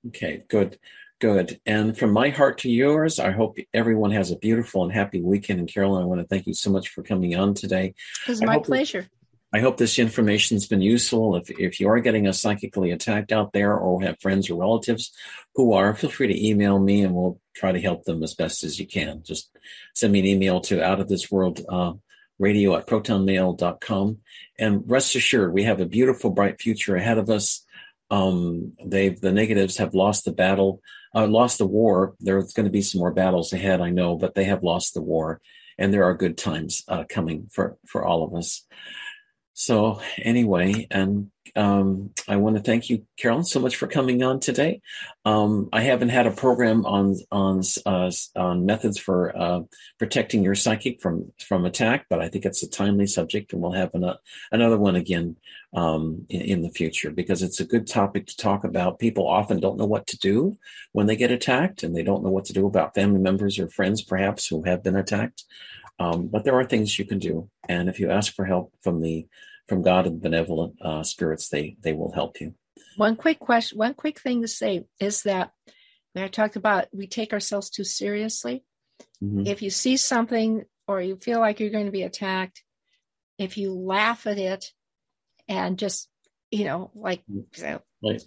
Okay, good, good. And from my heart to yours, I hope everyone has a beautiful and happy weekend. And Carolyn, I want to thank you so much for coming on today. It was my pleasure. I hope this information has been useful. If, if you are getting a psychically attacked out there or have friends or relatives who are, feel free to email me and we'll try to help them as best as you can. Just send me an email to out of this world uh, radio at protonmail.com. And rest assured, we have a beautiful, bright future ahead of us. Um, they've, the negatives have lost the battle, uh, lost the war. There's going to be some more battles ahead, I know, but they have lost the war and there are good times uh, coming for, for all of us. So anyway, and um, I want to thank you, Carolyn, so much for coming on today. Um, I haven't had a program on on uh, on methods for uh, protecting your psychic from from attack, but I think it's a timely subject, and we'll have an, uh, another one again um, in, in, the future because it's a good topic to talk about. People often don't know what to do when they get attacked, and they don't know what to do about family members or friends, perhaps, who have been attacked. Um, but there are things you can do, and if you ask for help from the from God and benevolent uh, spirits, they they will help you. One quick question, one quick thing to say is that when I talked about we take ourselves too seriously. Mm-hmm. If you see something or you feel like you're going to be attacked, if you laugh at it and just you know like right.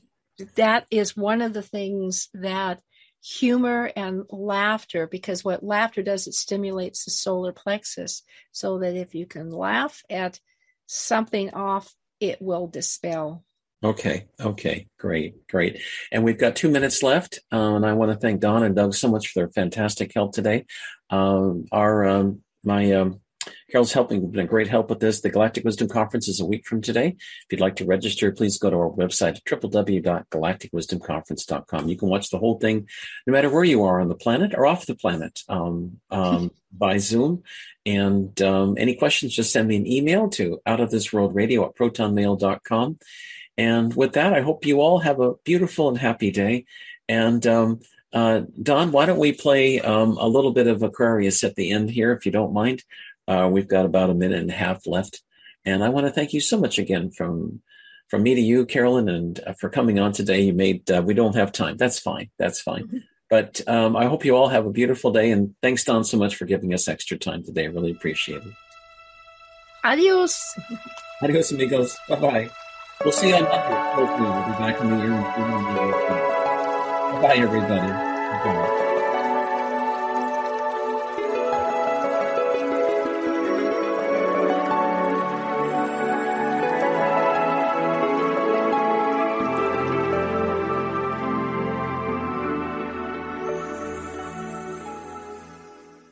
that is one of the things that humor and laughter because what laughter does it stimulates the solar plexus so that if you can laugh at something off, it will dispel. Okay. Okay. Great. Great. And we've got two minutes left. Um, and I want to thank Don and Doug so much for their fantastic help today. Um, our um, my um, Carol's helping, been a great help with this. The Galactic Wisdom Conference is a week from today. If you'd like to register, please go to our website at www.galacticwisdomconference.com. You can watch the whole thing no matter where you are on the planet or off the planet um, um, [laughs] by Zoom. And um, any questions, just send me an email to outofthisworldradio at protonmail.com. And with that, I hope you all have a beautiful and happy day. And um, uh, Don, why don't we play um, a little bit of Aquarius at the end here, if you don't mind? Uh, we've got about a minute and a half left, and I want to thank you so much again from from me to you, Carolyn, and uh, for coming on today. You made uh, we don't have time. That's fine. That's fine. Mm-hmm. But um, I hope you all have a beautiful day, and thanks, Don, so much for giving us extra time today. I really appreciate it. Adios. Adios, amigos. Bye bye. We'll see you on Monday. Hopefully, we'll be back in the year. Bye, everybody. Bye.